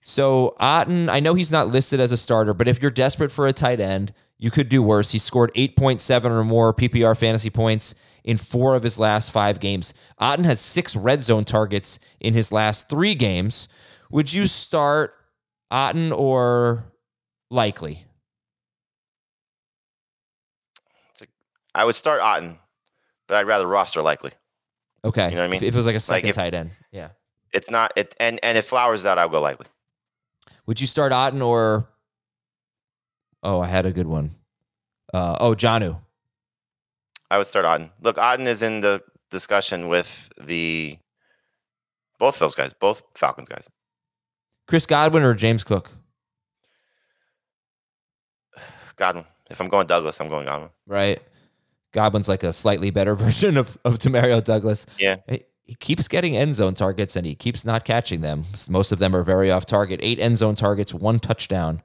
So Otton, I know he's not listed as a starter, but if you're desperate for a tight end, you could do worse. He scored 8.7 or more PPR fantasy points in four of his last five games. Otton has six red zone targets in his last three games. Would you start Otton or Likely? I would start Otton, but I'd rather roster Likely. Okay. You know what I mean? If it was like a second like if, tight end. Yeah. It's not it and and if Flowers out, I'll go Likely. Would you start Otton or Oh, I had a good one. Uh, oh, Jonnu. I would start Otton. Look, Otton is in the discussion with the both those guys, both Falcons guys. Chris Godwin or James Cook? Godwin. If I'm going Douglas, I'm going Godwin. Right. Godwin's like a slightly better version of, of Demario Douglas. Yeah. He, he keeps getting end zone targets and he keeps not catching them. Most of them are very off target. Eight end zone targets, one touchdown.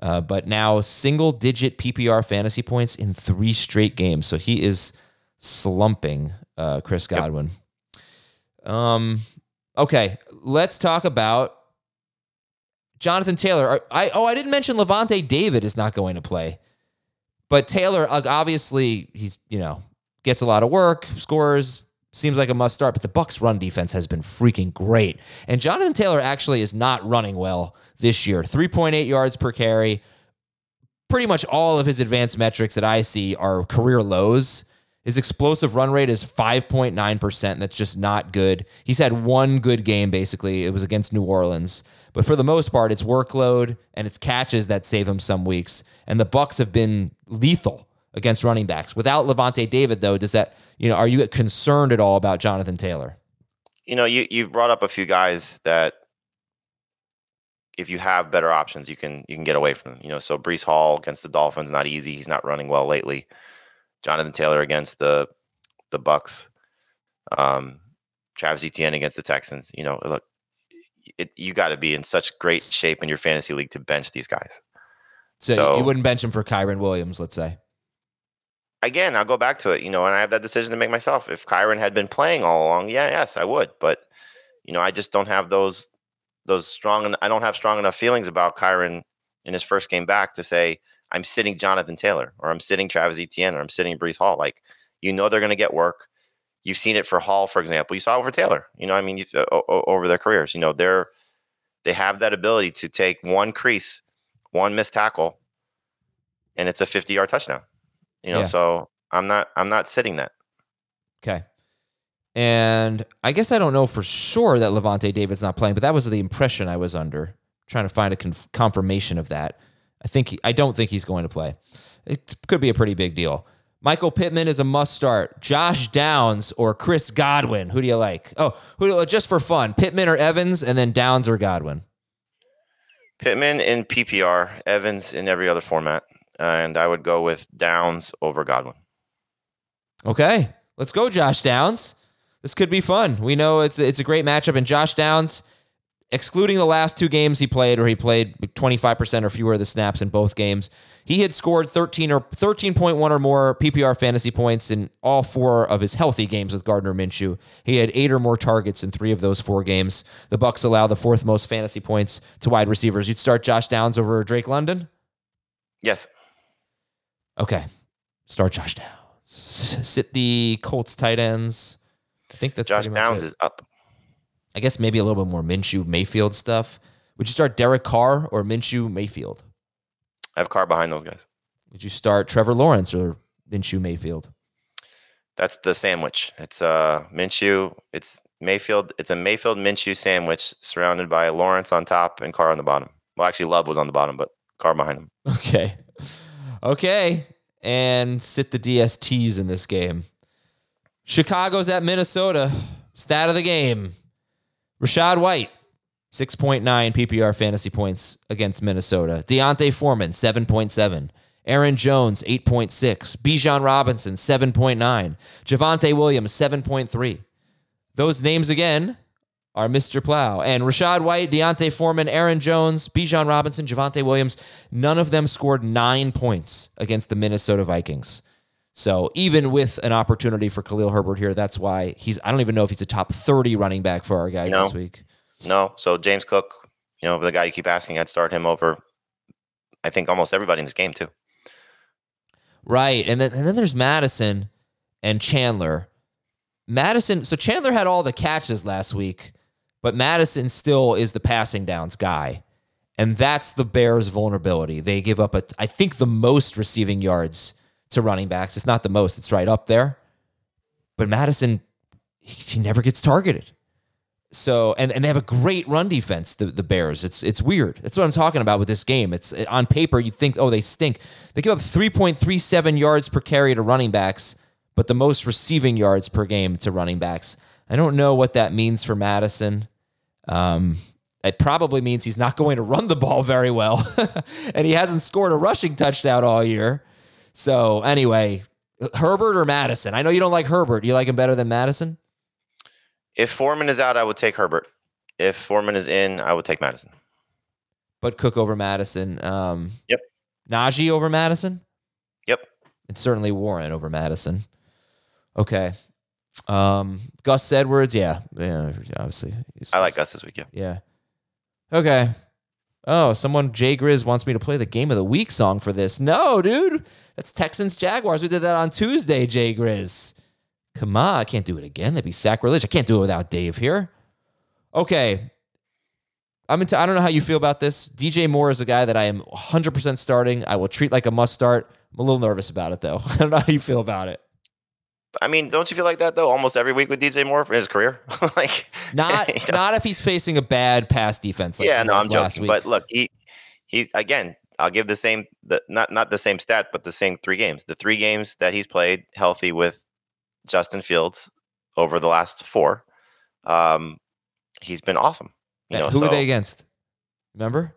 Uh, but now single digit PPR fantasy points in three straight games. So he is slumping, uh, Chris Godwin. Um, okay, let's talk about Jonathan Taylor. I oh, I didn't mention Lavonte David is not going to play, but Taylor obviously he's you know gets a lot of work, scores, seems like a must start. But the Bucs' run defense has been freaking great, and Jonathan Taylor actually is not running well this year. Three point eight yards per carry. Pretty much all of his advanced metrics that I see are career lows. His explosive run rate is 5.9%. That's just not good. He's had one good game, basically. It was against New Orleans. But for the most part, it's workload and it's catches that save him some weeks. And the Bucs have been lethal against running backs. Without Lavonte David, though, does that, you know, are you concerned at all about Jonathan Taylor? You know, you you've brought up a few guys that if you have better options, you can you can get away from them. You know, so Breece Hall against the Dolphins, not easy. He's not running well lately. Jonathan Taylor against the the Bucs. Um, Travis Etienne against the Texans. You know, look, it, you got to be in such great shape in your fantasy league to bench these guys. So, so, you wouldn't bench him for Kyren Williams, let's say. Again, I'll go back to it. You know, and I have that decision to make myself. If Kyren had been playing all along, yeah, yes, I would. But you know, I just don't have those those strong. I don't have strong enough feelings about Kyren in his first game back to say I'm sitting Jonathan Taylor or I'm sitting Travis Etienne or I'm sitting Breece Hall. Like, you know, they're going to get work. You've seen it for Hall, for example. You saw over Taylor. You know, I mean, you, uh, over their careers. You know, they're they have that ability to take one crease, one missed tackle, and it's a 50 yard touchdown. You know, yeah. so I'm not I'm not sitting that. Okay. And I guess I don't know for sure that Lavonte David's not playing, but that was the impression I was under. I'm trying to find a conf- confirmation of that. I think he, I don't think he's going to play. It could be a pretty big deal. Michael Pittman is a must start. Josh Downs or Chris Godwin. Who do you like? Oh, who uh, just for fun, Pittman or Evans, and then Downs or Godwin. Pittman in PPR, Evans in every other format, and I would go with Downs over Godwin. Okay, let's go, Josh Downs. This could be fun. We know it's it's a great matchup, and Josh Downs excluding the last two games he played, where he played 25% or fewer of the snaps in both games, he had scored 13 or 13.1 or more PPR fantasy points in all four of his healthy games with Gardner Minshew. He had eight or more targets in three of those four games. The Bucs allow the fourth most fantasy points to wide receivers. You'd start Josh Downs over Drake London? Yes. Okay. Start Josh Downs. Sit the Colts tight ends. I think that's Josh Downs is up. I guess maybe a little bit more Minshew Mayfield stuff. Would you start Derek Carr or Minshew Mayfield? I have Carr behind those guys. Would you start Trevor Lawrence or Minshew Mayfield? That's the sandwich. It's uh Minshew. It's Mayfield. It's a Mayfield Minshew sandwich surrounded by Lawrence on top and Carr on the bottom. Well, actually, Love was on the bottom, but Carr behind him. Okay, okay, and sit the DSTs in this game. Chicago's at Minnesota. Stat of the game: Rachaad White, 6.9 PPR fantasy points against Minnesota. D'Onta Foreman, 7.7. Aaron Jones, 8.6. Bijan Robinson, 7.9. Javonte Williams, 7.3. Those names again are Mr. Plow. And Rachaad White, D'Onta Foreman, Aaron Jones, Bijan Robinson, Javonte Williams, none of them scored nine points against the Minnesota Vikings. So even with an opportunity for Khalil Herbert here, that's why he's. I don't even know if he's a top thirty running back for our guys no. this week. No. So James Cook, you know, the guy you keep asking, I'd start him over. I think almost everybody in this game too. Right, and then and then there's Mattison and Chandler. Mattison. So Chandler had all the catches last week, but Mattison still is the passing downs guy. And that's the Bears' vulnerability. They give up a, I think, the most receiving yards to running backs, if not the most. It's right up there. But Mattison, he, he never gets targeted. So and, and they have a great run defense, the, the Bears. It's it's weird. That's what I'm talking about with this game. It's on paper you'd think, oh, they stink. They give up 3.37 yards per carry to running backs, but the most receiving yards per game to running backs. I don't know what that means for Mattison. Um, It probably means he's not going to run the ball very well. and he hasn't scored a rushing touchdown all year. So, anyway, Herbert or Mattison? I know you don't like Herbert. You like him better than Mattison? If Foreman is out, I would take Herbert. If Foreman is in, I would take Mattison. But Cook over Mattison. Um, Yep. Najee over Mattison? Yep. And certainly Warren over Mattison. Okay. Um, Gus Edwards, yeah. Yeah, obviously. I like Gus this week. Yeah. Yeah. Okay. Oh, someone Jay Grizz wants me to play the game of the week song for this. No, dude. That's Texans Jaguars. We did that on Tuesday, Jay Grizz. Come on, I can't do it again. That'd be sacrilege. I can't do it without Dave here. Okay. I'm into I don't know how you feel about this. DJ Moore is a guy that I am 100% starting. I will treat like a must start. I'm a little nervous about it though. I don't know how you feel about it. I mean, don't you feel like that though? Almost every week with DJ Moore for his career. like Not you know? not if he's facing a bad pass defense like yeah, no, I'm joking. week. But look, he he again. I'll give the same the not not the same stat, but the same three games. The three games that he's played healthy with Justin Fields over the last four, um, he's been awesome. You know, who so were they against? Remember?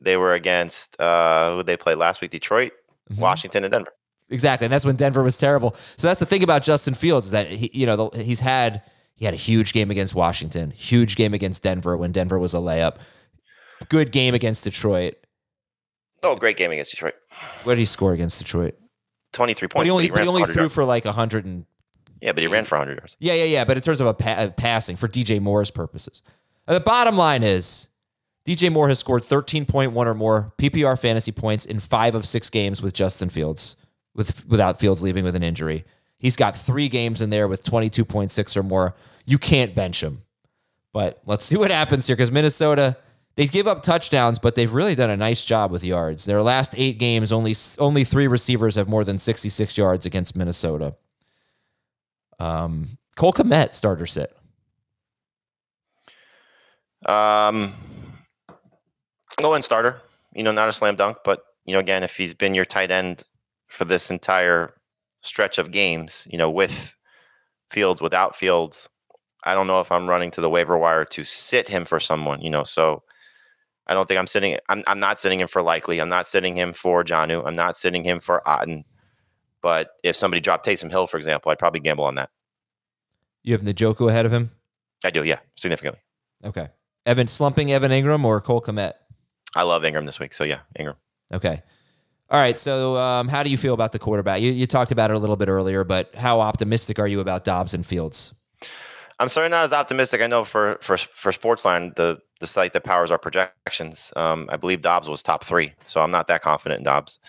they were against uh, who they played last week? Detroit, Mhm. Washington, and Denver. Exactly, and that's when Denver was terrible. So that's the thing about Justin Fields is that he, you know, the, he's had he had a huge game against Washington, huge game against Denver when Denver was a layup, good game against Detroit. Oh, great game against Detroit. What did he score against Detroit? Twenty three But points. he only, but but he only threw yards. for like hundred and yeah, but he ran for hundred yards. yeah, yeah, yeah. But in terms of a, pa- passing for DJ Moore's purposes, the bottom line is DJ Moore has scored thirteen point one or more PPR fantasy points in five of six games with Justin Fields, with without Fields leaving with an injury. He's got three games in there with twenty two point six or more. You can't bench him. But let's see what happens here because Minnesota they give up touchdowns, but they've really done a nice job with yards. Their last eight games, only only three receivers have more than sixty six yards against Minnesota. Um, Cole Kmet starter sit. Um, low end starter. You know, not a slam dunk, but you know, again, if he's been your tight end for this entire stretch of games, you know, with Fields, without Fields, I don't know if I'm running to the waiver wire to sit him for someone. You know, so I don't think I'm sitting. I'm I'm not sitting him for likely. I'm not sitting him for Jonnu. I'm not sitting him for Otten. But if somebody dropped Taysom Hill, for example, I'd probably gamble on that. You have Njoku ahead of him. I do, yeah, significantly. Okay. Evan slumping Evan Engram or Cole Kmet. I love Engram this week, so yeah, Engram. Okay. All right. So, um, how do you feel about the quarterback? You, you talked about it a little bit earlier, but how optimistic are you about Dobbs and Fields? I'm certainly not as optimistic. I know for for for Sportsline, the the site that powers our projections, um, I believe Dobbs was top three, so I'm not that confident in Dobbs.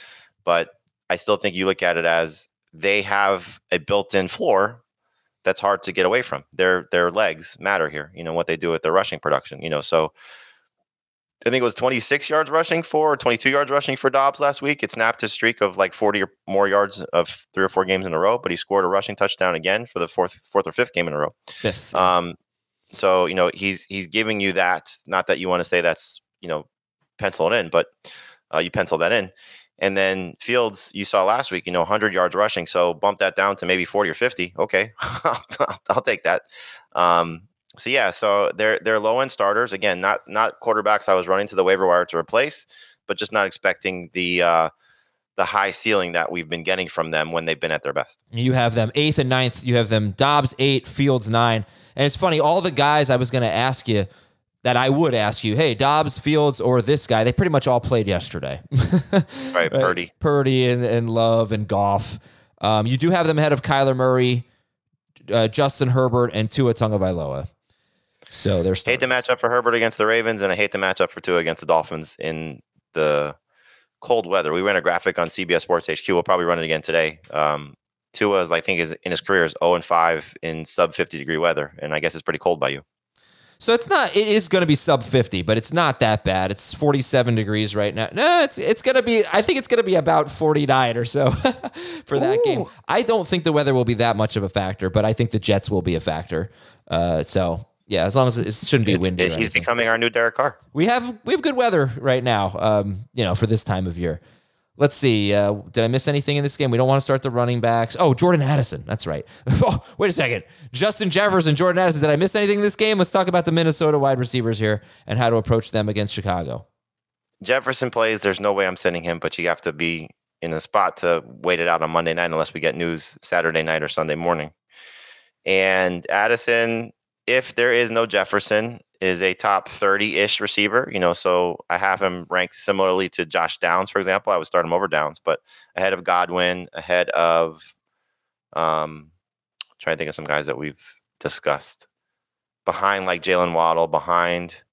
But I still think you look at it as they have a built-in floor that's hard to get away from. Their their legs matter here. You know what they do with their rushing production. You know, so I think it was 26 yards rushing for, or 22 yards rushing for Dobbs last week. It snapped his streak of like 40 or more yards of three or four games in a row, but he scored a rushing touchdown again for the fourth fourth or fifth game in a row. Fifth. Um, so you know he's he's giving you that. Not that you want to say that's you know pencil it in, but uh, you pencil that in. And then Fields, you saw last week, you know, 100 yards rushing. So bump that down to maybe 40 or 50. Okay, I'll take that. Um, so yeah, so they're they're low end starters again, not not quarterbacks I was running to the waiver wire to replace, but just not expecting the uh, the high ceiling that we've been getting from them when they've been at their best. You have them eighth and ninth. You have them Dobbs eight, Fields nine. And it's funny, all the guys I was going to ask you that I would ask you, hey, Dobbs, Fields, or this guy, they pretty much all played yesterday. Right, Purdy. Purdy and, and Love and Goff. Um, you do have them ahead of Kyler Murray, uh, Justin Herbert, and Tua Tagovailoa. So they're hate the matchup for Herbert against the Ravens, and I hate the matchup for Tua against the Dolphins in the cold weather. We ran a graphic on CBS Sports HQ. We'll probably run it again today. Um, Tua I think, is in his career is 0 and 5 in sub 50 degree weather, and I guess it's pretty cold by you. So it's not. It is going to be sub fifty, but it's not that bad. It's forty seven degrees right now. No, it's it's going to be. I think it's going to be about forty nine or so for that game. I don't think the weather will be that much of a factor, but I think the Jets will be a factor. Uh, so yeah, as long as it, shouldn't be windy. He's anything. becoming our new Derek Carr. we have we have good weather right now. Um, you know, for this time of year. Let's see. Uh, did I miss anything in this game? We don't want to start the running backs. Oh, Jordan Addison. That's right. oh, wait a second. Justin Jefferson, Jordan Addison. Did I miss anything in this game? Let's talk about the Minnesota wide receivers here and how to approach them against Chicago. Jefferson plays. There's no way I'm sending him, but you have to be in a spot to wait it out on Monday night unless we get news Saturday night or Sunday morning. And Addison, if there is no Jefferson, is a top 30-ish receiver, you know, so I have him ranked similarly to Josh Downs, for example. I would start him over Downs, but ahead of Godwin, ahead of um trying to think of some guys that we've discussed. Behind like Jaylen Waddle, behind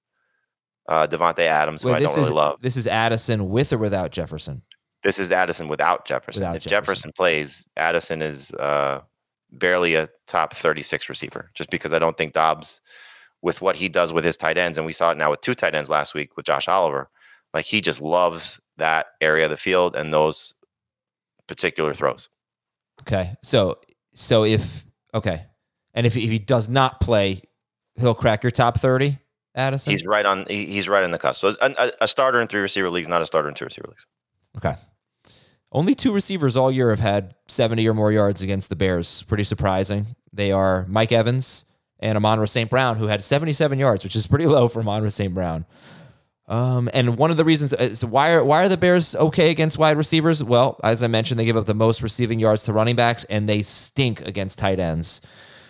uh Davante Adams, who I don't really is love. this is Addison with or without Jefferson. This is Addison without Jefferson. Without if Jefferson. Jefferson. plays, Addison is uh, barely a top 36 receiver, just because I don't think Dobbs, with what he does with his tight ends, and we saw it now with two tight ends last week with Josh Oliver, like he just loves that area of the field and those particular throws. Okay. So so if okay. And if if he does not play, he'll crack your top 30, Addison? He's right on. He's right in the cusp. So a, a- a starter in three receiver leagues, not a starter in two receiver leagues. Okay. Only two receivers all year have had 70 or more yards against the Bears. Pretty surprising. They are Mike Evans and Amon-Ra St. Brown, who had 77 yards, which is pretty low for Amon-Ra St. Brown. Um, and one of the reasons is why are why are the Bears okay against wide receivers? Well, as I mentioned, they give up the most receiving yards to running backs, and they stink against tight ends.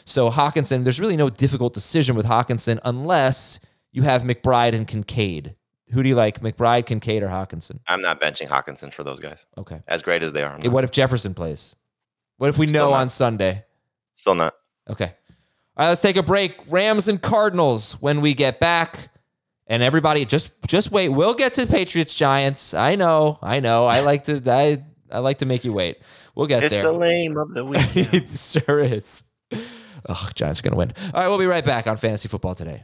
So Hockenson, there's really no difficult decision with Hockenson unless you have McBride and Kincaid. Who do you like, McBride, Kincaid, or Hockenson? I'm not benching Hockenson for those guys, Okay. as great as they are. I'm Hey, not. What if Jefferson plays? What if we Still know not. on Sunday? Still not. Okay. All right, let's take a break. Rams and Cardinals when we get back. And everybody just just wait. We'll get to Patriots Giants. I know. I know. I like to I I like to make you wait. We'll get It's there. It's the lame of the week. it sure is. Oh, Giants are going to win. All right, we'll be right back on Fantasy Football today.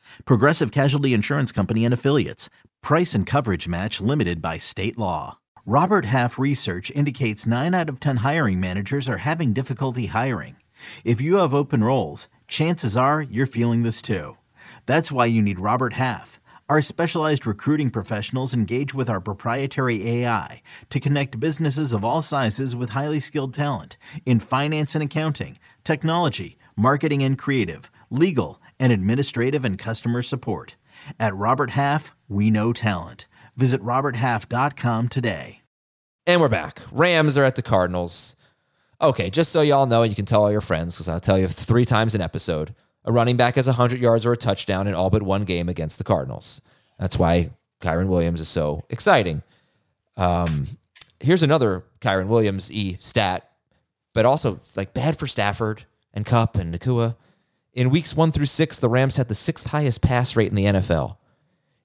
Progressive Casualty Insurance Company and Affiliates. Price and coverage match limited by state law. Robert Half research indicates 9 out of 10 hiring managers are having difficulty hiring. If you have open roles, chances are you're feeling this too. That's why you need Robert Half. Our specialized recruiting professionals engage with our proprietary AI to connect businesses of all sizes with highly skilled talent in finance and accounting, technology, marketing and creative, legal, and administrative and customer support. At Robert Half, we know talent. Visit RobertHalf.com today. And we're back. Rams are at the Cardinals. Okay, just so y'all know, and you can tell all your friends, because I'll tell you three times an episode. A running back has 100 yards or a touchdown in all but one game against the Cardinals. That's why Kyren Williams is so exciting. Um, here's another Kyren Williams e stat, but also like bad for Stafford and Kupp and Nacua. In weeks one through six, the Rams had the sixth highest pass rate in the NFL.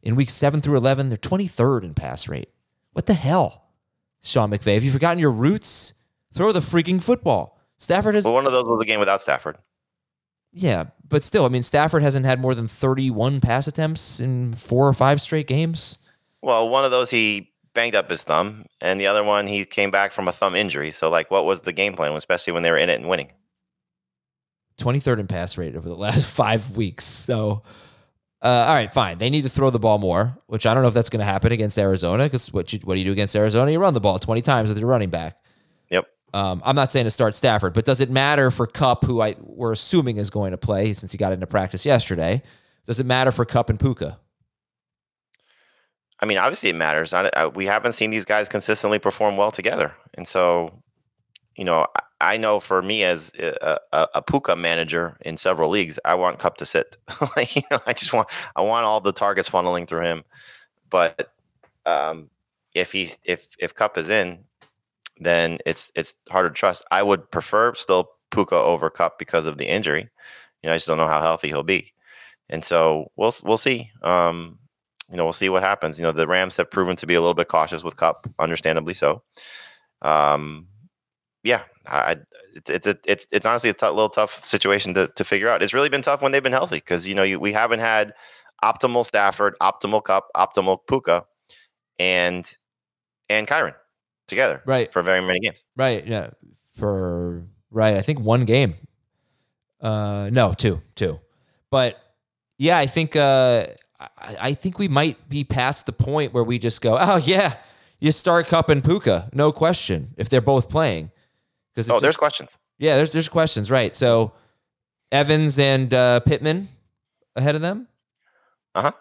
In weeks seven through 11, they're 23rd in pass rate. What the hell? Sean McVay. Have you forgotten your roots? Throw the freaking football. Stafford has, Well, one of those was a game without Stafford. yeah, but still, I mean, Stafford hasn't had more than 31 pass attempts in four or five straight games. Well, one of those he banged up his thumb, and the other one he came back from a thumb injury. So, like, what was the game plan, especially when they were in it and winning? 23rd in pass rate over the last five weeks. So, uh, all right, fine. They need to throw the ball more, which I don't know if that's going to happen against Arizona because what, you, what do you do against Arizona? You run the ball 20 times with your running back. Yep. Um, I'm not saying to start Stafford, but does it matter for Kupp, who I we're assuming is going to play since he got into practice yesterday? Does it matter for Kupp and Puka? I mean, obviously it matters. I, I, we haven't seen these guys consistently perform well together, and so, you know, I, I know for me as a, a, a Puka manager in several leagues, I want Kupp to sit. you know, I just want I want all the targets funneling through him. But um, if he's if if Kupp is in, then it's it's hard to trust. I would prefer still Puka over Kupp because of the injury. You know, I just don't know how healthy he'll be, and so we'll we'll see. Um, you know, we'll see what happens. You know, the Rams have proven to be a little bit cautious with Kupp, understandably so. Um, yeah, I, it's it's a, it's it's honestly a t- little tough situation to to figure out. It's really been tough when they've been healthy because you know you, we haven't had optimal Stafford, optimal Kupp, optimal Puka, and and Kyren together Right. for very many games. Right. Yeah. For right. I think one game. Uh no, two. Two. But yeah, I think uh I, I think we might be past the point where we just go, oh yeah, you start Kupp and Puka, no question, if they're both playing. Because Oh, there's questions. yeah, there's there's questions, right? So Evans and uh, Pittman ahead of them Uh huh.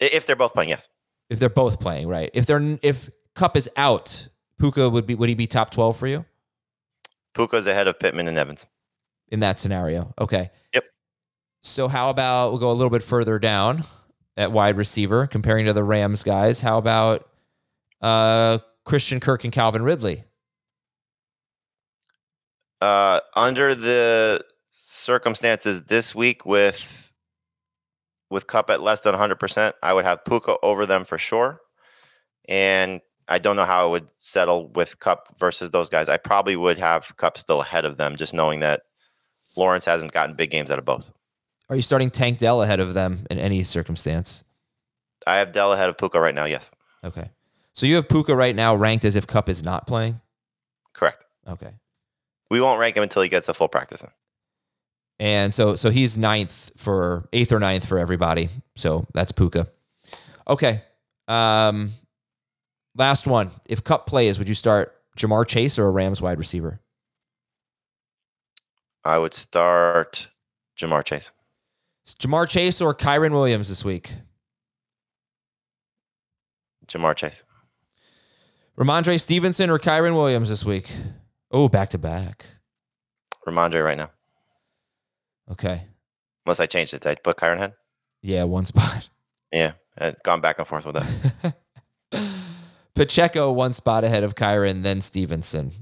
If they're both playing, yes. if they're both playing, right? If they're if Kupp is out, Puka would be would he be top twelve for you Puka's ahead of Pittman and Evans. in that scenario? Okay. Yep. So how about we'll go a little bit further down at wide receiver, comparing to the Rams guys. How about uh, Christian Kirk and Calvin Ridley? Uh, under the circumstances this week with with Kupp at less than 100%, I would have Puka over them for sure. And I don't know how I would settle with Kupp versus those guys. I probably would have Kupp still ahead of them, just knowing that Lawrence hasn't gotten big games out of both. Are you starting Tank Dell ahead of them in any circumstance? I have Dell ahead of Puka right now. Yes, Okay. So you have Puka right now ranked as if Kupp is not playing. correct. Okay. We won't rank him until he gets a full practice in. And so so he's ninth for eighth or ninth for everybody. So that's Puka. Okay. Um last one. If Kupp plays, would you start Ja'Marr Chase or a Rams wide receiver? I would start Ja'Marr Chase. It's Ja'Marr Chase or Kyren Williams this week? Ja'Marr Chase. Rhamondre Stevenson or Kyren Williams this week? Oh, back to back. Rhamondre right now. Okay. Unless I changed it. Did I put Kyren head? Yeah, one spot. Yeah, I've gone back and forth with that. Pacheco one spot ahead of Kyren, then Stevenson.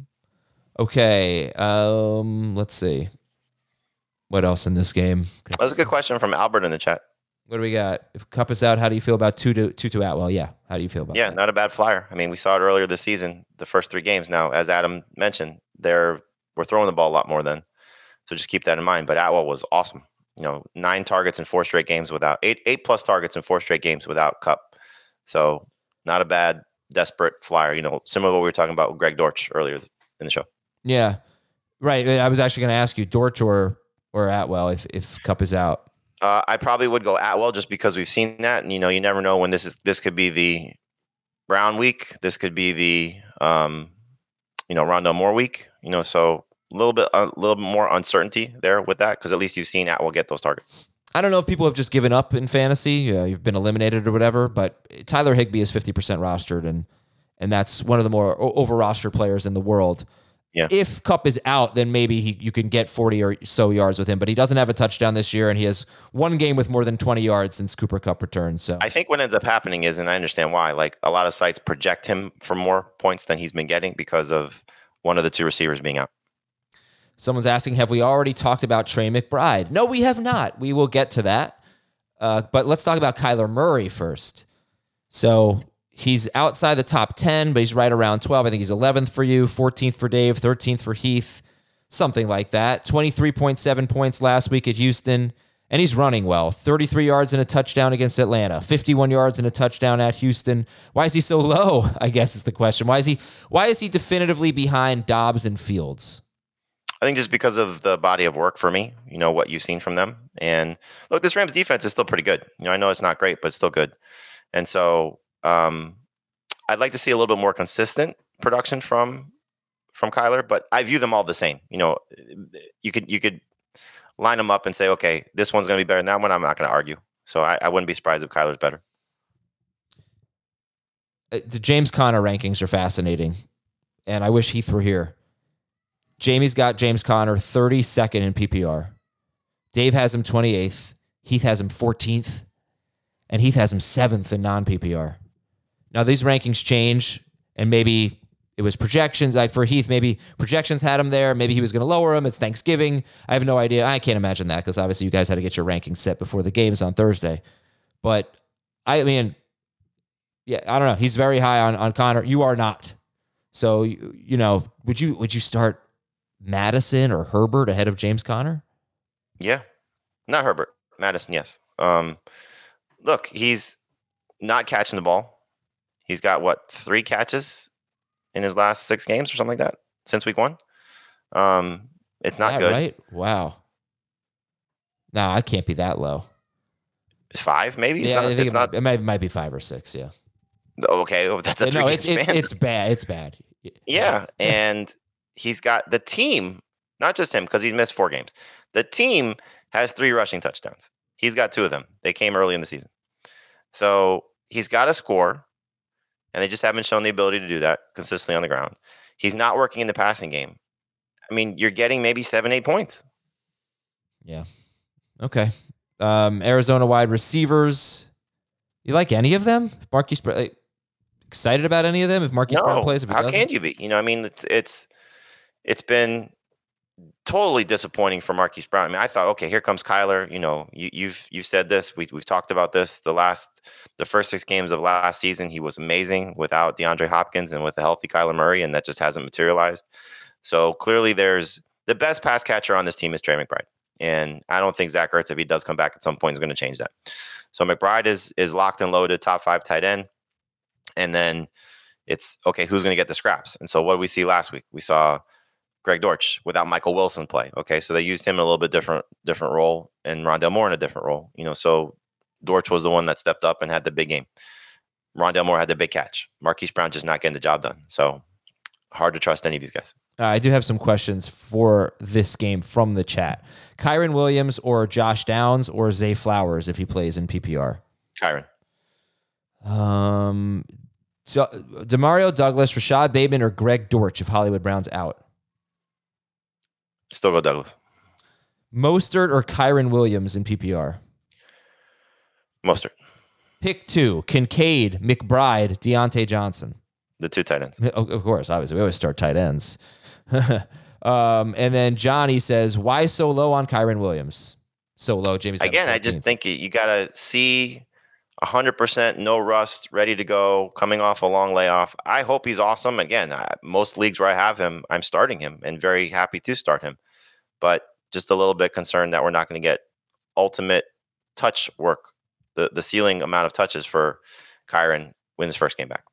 Okay. Um, let's see. What else in this game? That was a good question from Albert in the chat. What do we got? If Kupp is out, how do you feel about two to Tutu Atwell? Yeah. How do you feel about Yeah, that? not a bad flyer. I mean, we saw it earlier this season, the first three games. Now, as Adam mentioned, they're we're throwing the ball a lot more then. So just keep that in mind. But Atwell was awesome. You know, nine targets in four straight games without eight eight plus targets in four straight games without Kupp. So not a bad desperate flyer. You know, similar to what we were talking about with Greg Dortch earlier in the show. Yeah. Right. I was actually going to ask you Dortch or or Atwell if if Kupp is out. Uh, I probably would go Atwell just because we've seen that, and you know, you never know when this is. This could be the Brown week. This could be the um, you know Rondale Moore week. You know, so a little bit a little bit more uncertainty there with that because at least you've seen Atwell get those targets. I don't know if people have just given up in fantasy. Uh, you've been eliminated or whatever, but Tyler Higbee is 50% rostered, and and that's one of the more over roster players in the world. Yeah. If Kupp is out, then maybe he, you can get 40 or so yards with him, but he doesn't have a touchdown this year, and he has one game with more than 20 yards since Cooper Kupp returned. So I think what ends up happening is, and I understand why, like a lot of sites project him for more points than he's been getting because of one of the two receivers being out. Someone's asking, have we already talked about Trey McBride? No, we have not. We will get to that. Uh, but let's talk about Kyler Murray first. So he's outside the top 10, but he's right around 12. I think he's 11th for you, 14th for Dave, 13th for Heath, something like that. 23.7 points last week at Houston. And he's running well. 33 yards and a touchdown against Atlanta. 51 yards and a touchdown at Houston. Why is he so low? I guess is the question. Why is he why is he definitively behind Dobbs and Fields? I think just because of the body of work for me, you know, what you've seen from them. And look, this Rams defense is still pretty good. You know, I know it's not great, but it's still good. And so um, I'd like to see a little bit more consistent production from from Kyler, but I view them all the same. You know, you could you could line them up and say, okay, this one's going to be better than that one. I'm not going to argue. So I, I wouldn't be surprised if Kyler's better. Uh, the James Conner rankings are fascinating, and I wish Heath were here. Jamie's got James Conner 32nd in PPR. Dave has him 28th. Heath has him 14th. And Heath has him 7th in non PPR. Now, these rankings change, and maybe it was projections. Like for Heath, maybe projections had him there. Maybe he was going to lower him. It's Thanksgiving. I have no idea. I can't imagine that because obviously you guys had to get your rankings set before the games on Thursday. But I mean, yeah, I don't know. He's very high on, on Conner. You are not. So you, you know, would you would you start Mattison or Herbert ahead of James Conner? Yeah, not Herbert, Mattison, Yes. Um, look, he's not catching the ball. He's got what three catches in his last six games or something like that since week one. Um, it's not That good. right? Wow. No, I can't be that low. It's five, maybe. It's yeah, not, I think it's it, not might, it might, might be five or six. Yeah. okay. oh, That's a no, it's it's it's bad. It's bad. Yeah, and he's got the team, not just him, because he's missed four games. The team has three rushing touchdowns. He's got two of them. They came early in the season. So he's got a score, and they just haven't shown the ability to do that consistently on the ground. He's not working in the passing game. I mean, you're getting maybe seven, eight points. Yeah. Okay. Um, Arizona wide receivers. You like any of them? Marquise Brown, like, excited about any of them? If Marquise Brown No, plays, if how doesn't? can you be? You know, I mean, it's it's it's been totally disappointing for Marquise Brown. I mean, I thought, okay, here comes Kyler. You know, you, you've you've said this. We we've talked about this. The last, the first six games of last season, he was amazing without DeAndre Hopkins and with a healthy Kyler Murray, and that just hasn't materialized. So clearly, there's the best pass catcher on this team is Trey McBride, and I don't think Zach Ertz, if he does come back at some point, is going to change that. So McBride is is locked and loaded, top five tight end, and then it's okay. Who's going to get the scraps? And so what did we see last week? We saw Greg Dortch without Michael Wilson play. Okay, so they used him in a little bit different different role, and Rondale Moore in a different role. You know, so Dortch was the one that stepped up and had the big game. Rondale Moore had the big catch. Marquise Brown just not getting the job done. So hard to trust any of these guys. Uh, I do have some questions for this game from the chat. Kyren Williams or Josh Downs or Zay Flowers if he plays in PPR. Kyren, Um, so Demario Douglas, Rashod Bateman, or Greg Dortch if Hollywood Brown's out. Still go Douglas. Mostert or Kyren Williams in PPR. Mostert, Pick two: Kincaid, McBride, Diontae Johnson. the two tight ends. Of course, obviously, we always start tight ends. um, and then Johnny says, "Why so low on Kyren Williams? So low, Jamey's got Again, I just think you, you got to see 100% no rust, ready to go, coming off a long layoff. I hope he's awesome. Again, I, most leagues where I have him, I'm starting him and very happy to start him. But just a little bit concerned that we're not going to get ultimate touch work, the, the ceiling amount of touches for Kyren when his first game back.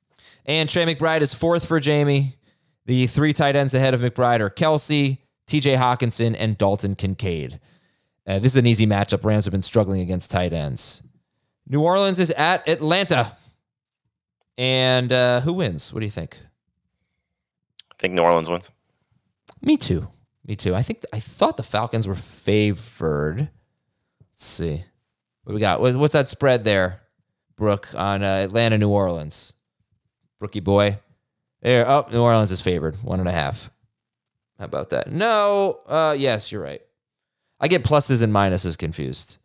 And Trey McBride is fourth for Jamey. The three tight ends ahead of McBride are Kelce, TJ Hockenson, and Dalton Kincaid. Uh, this is an easy matchup. Rams have been struggling against tight ends. New Orleans is at Atlanta. And uh, who wins? What do you think? I think New Orleans wins. Me too. Me too. I think I thought the Falcons were favored. Let's see. What we got? What's that spread there, Brooke, on uh, Atlanta, New Orleans? Brookie boy. There. Oh, New Orleans is favored. One and a half. How about that? No. Uh, yes, you're right. I get pluses and minuses confused.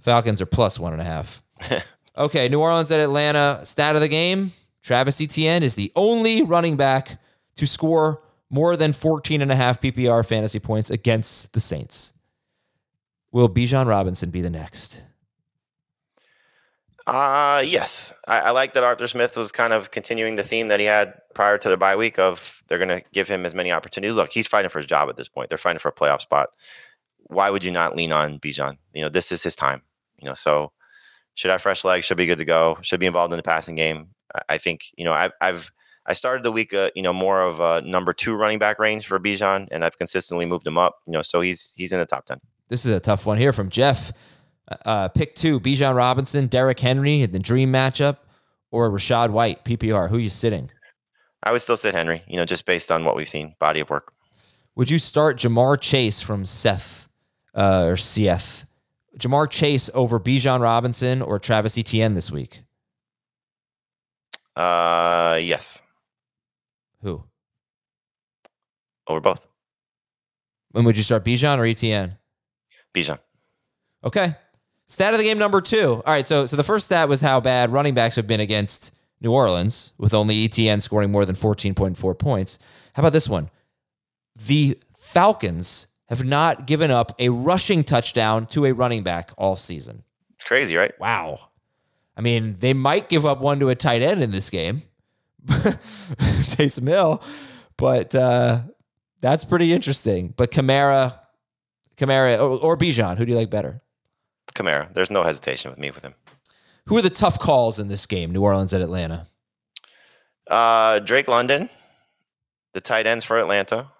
Falcons are plus one and a half. okay, New Orleans at Atlanta. Stat of the game Travis Etienne is the only running back to score more than 14 and a half PPR fantasy points against the Saints. Will Bijan Robinson be the next? Uh yes. I, I like that Arthur Smith was kind of continuing the theme that he had prior to the bye week of they're gonna give him as many opportunities. Look, he's fighting for his job at this point. They're fighting for a playoff spot. Why would you not lean on Bijan? You know, this is his time. You know, so should have fresh legs, should be good to go, should be involved in the passing game. I, I think, you know, I've I've I started the week, uh, you know, more of a number two running back range for Bijan, and I've consistently moved him up. You know, so he's he's in the top ten. This is a tough one here from Jeff. Uh, pick two: Bijan Robinson, Derrick Henry in the dream matchup, or Rachaad White PPR. Who are you sitting? I would still sit Henry, you know, just based on what we've seen, body of work. Would you start Ja'Marr Chase from Seth uh, or Seth? Ja'Marr Chase over Bijan Robinson or Travis Etienne this week? Uh, yes, Who? over both. When would you start Bijan or Etienne? Bijan. Okay. Stat of the game number two. All right. So, so the first stat was how bad running backs have been against New Orleans, with only Etienne scoring more than 14.4 points. How about this one? The Falcons have not given up a rushing touchdown to a running back all season. It's crazy, right? Wow. I mean, they might give up one to a tight end in this game, Taysom Hill, but uh, that's pretty interesting. But Kamara, Kamara, or, or Bijan, who do you like better? Kamara. There's no hesitation with me with him. Who are the tough calls in this game? New Orleans at Atlanta. Uh, Drake London, the tight ends for Atlanta,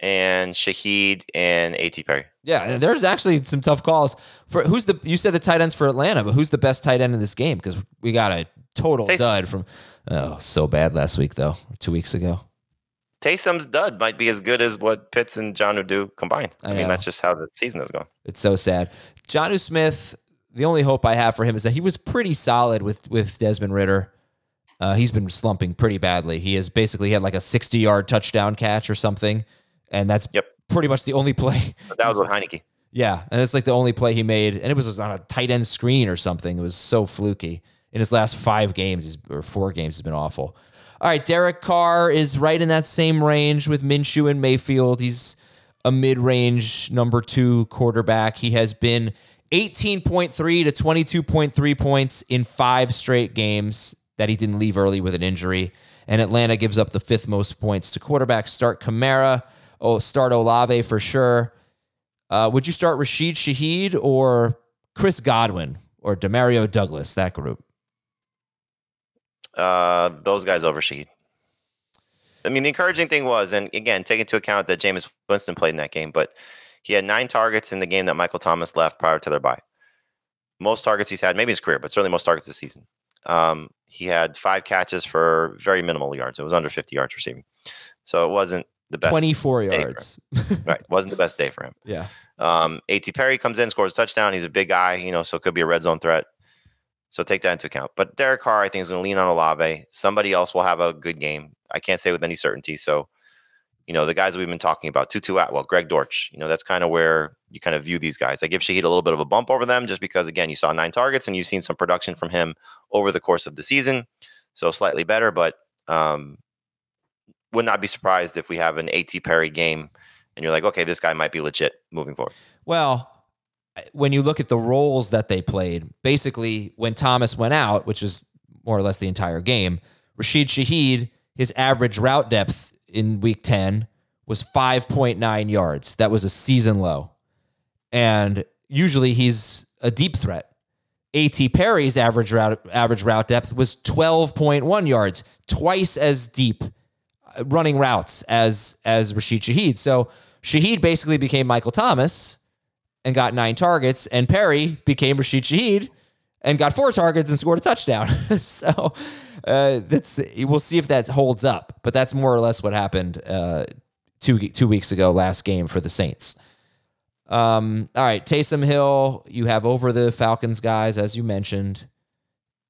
and Shaheed and A.T. Perry. Yeah, there's actually some tough calls for who's the. You said the tight ends for Atlanta, but who's the best tight end in this game? Because we got a total Taysom. dud from. Oh, so bad last week though, two weeks ago. Taysom's dud might be as good as what Pitts and Jonnu do combined. I I, mean, that's just how the season is going. It's so sad. Jonnu Smith. The only hope I have for him is that he was pretty solid with with Desmond Ridder. Uh, he's been slumping pretty badly. He has basically had like a 60 yard touchdown catch or something, and that's Yep. pretty much the only play. But that was with Heineke. Yeah, and it's like the only play he made, and it was on a tight end screen or something. It was so fluky. In his last five games or four games, has been awful. All right, Derek Carr is right in that same range with Minshew and Mayfield. He's a mid-range number two quarterback. He has been 18.3 to 22.3 points in five straight games that he didn't leave early with an injury. And Atlanta gives up the fifth most points to quarterbacks. Start Kamara. Oh, start Olave for sure. Uh, would you start Rashid Shaheed or Chris Godwin or Demario Douglas? That group. Uh, those guys over Shaheed. I mean, the encouraging thing was, and again, take into account that Jameis Winston played in that game, but he had nine targets in the game that Michael Thomas left prior to their bye. Most targets he's had, maybe his career, but certainly most targets this season. Um, he had five catches for very minimal yards. It was under 50 yards receiving. So it wasn't the best. 24 day yards. Right. Wasn't the best day for him. yeah. Um, A.T. Perry comes in, scores a touchdown. He's a big guy, you know, so it could be a red zone threat. So take that into account. But Derek Carr, I think, is going to lean on Olave. Somebody else will have a good game. I can't say with any certainty. So, you know, the guys that we've been talking about, Tutu Atwell, Greg Dortch, you know, that's kind of where you kind of view these guys. I give Shaheed a little bit of a bump over them just because, again, you saw nine targets and you've seen some production from him over the course of the season. So slightly better, but um, would not be surprised if we have an A.T. Perry game and you're like, okay, this guy might be legit moving forward. Well, when you look at the roles that they played, basically when Thomas went out, which is more or less the entire game, Rashid Shaheed, his average route depth in week 10 was 5.9 yards. That was a season low. And usually he's a deep threat. A.T. Perry's average route average route depth was 12.1 yards, twice as deep running routes as as Rashid Shaheed. So Shaheed basically became Michael Thomas and got nine targets, and Perry became Rashid Shaheed and got four targets and scored a touchdown. so uh, that's we'll see if that holds up, but that's more or less what happened uh, two two weeks ago, last game for the Saints. Um, all right, Taysom Hill, you have over the Falcons guys, as you mentioned.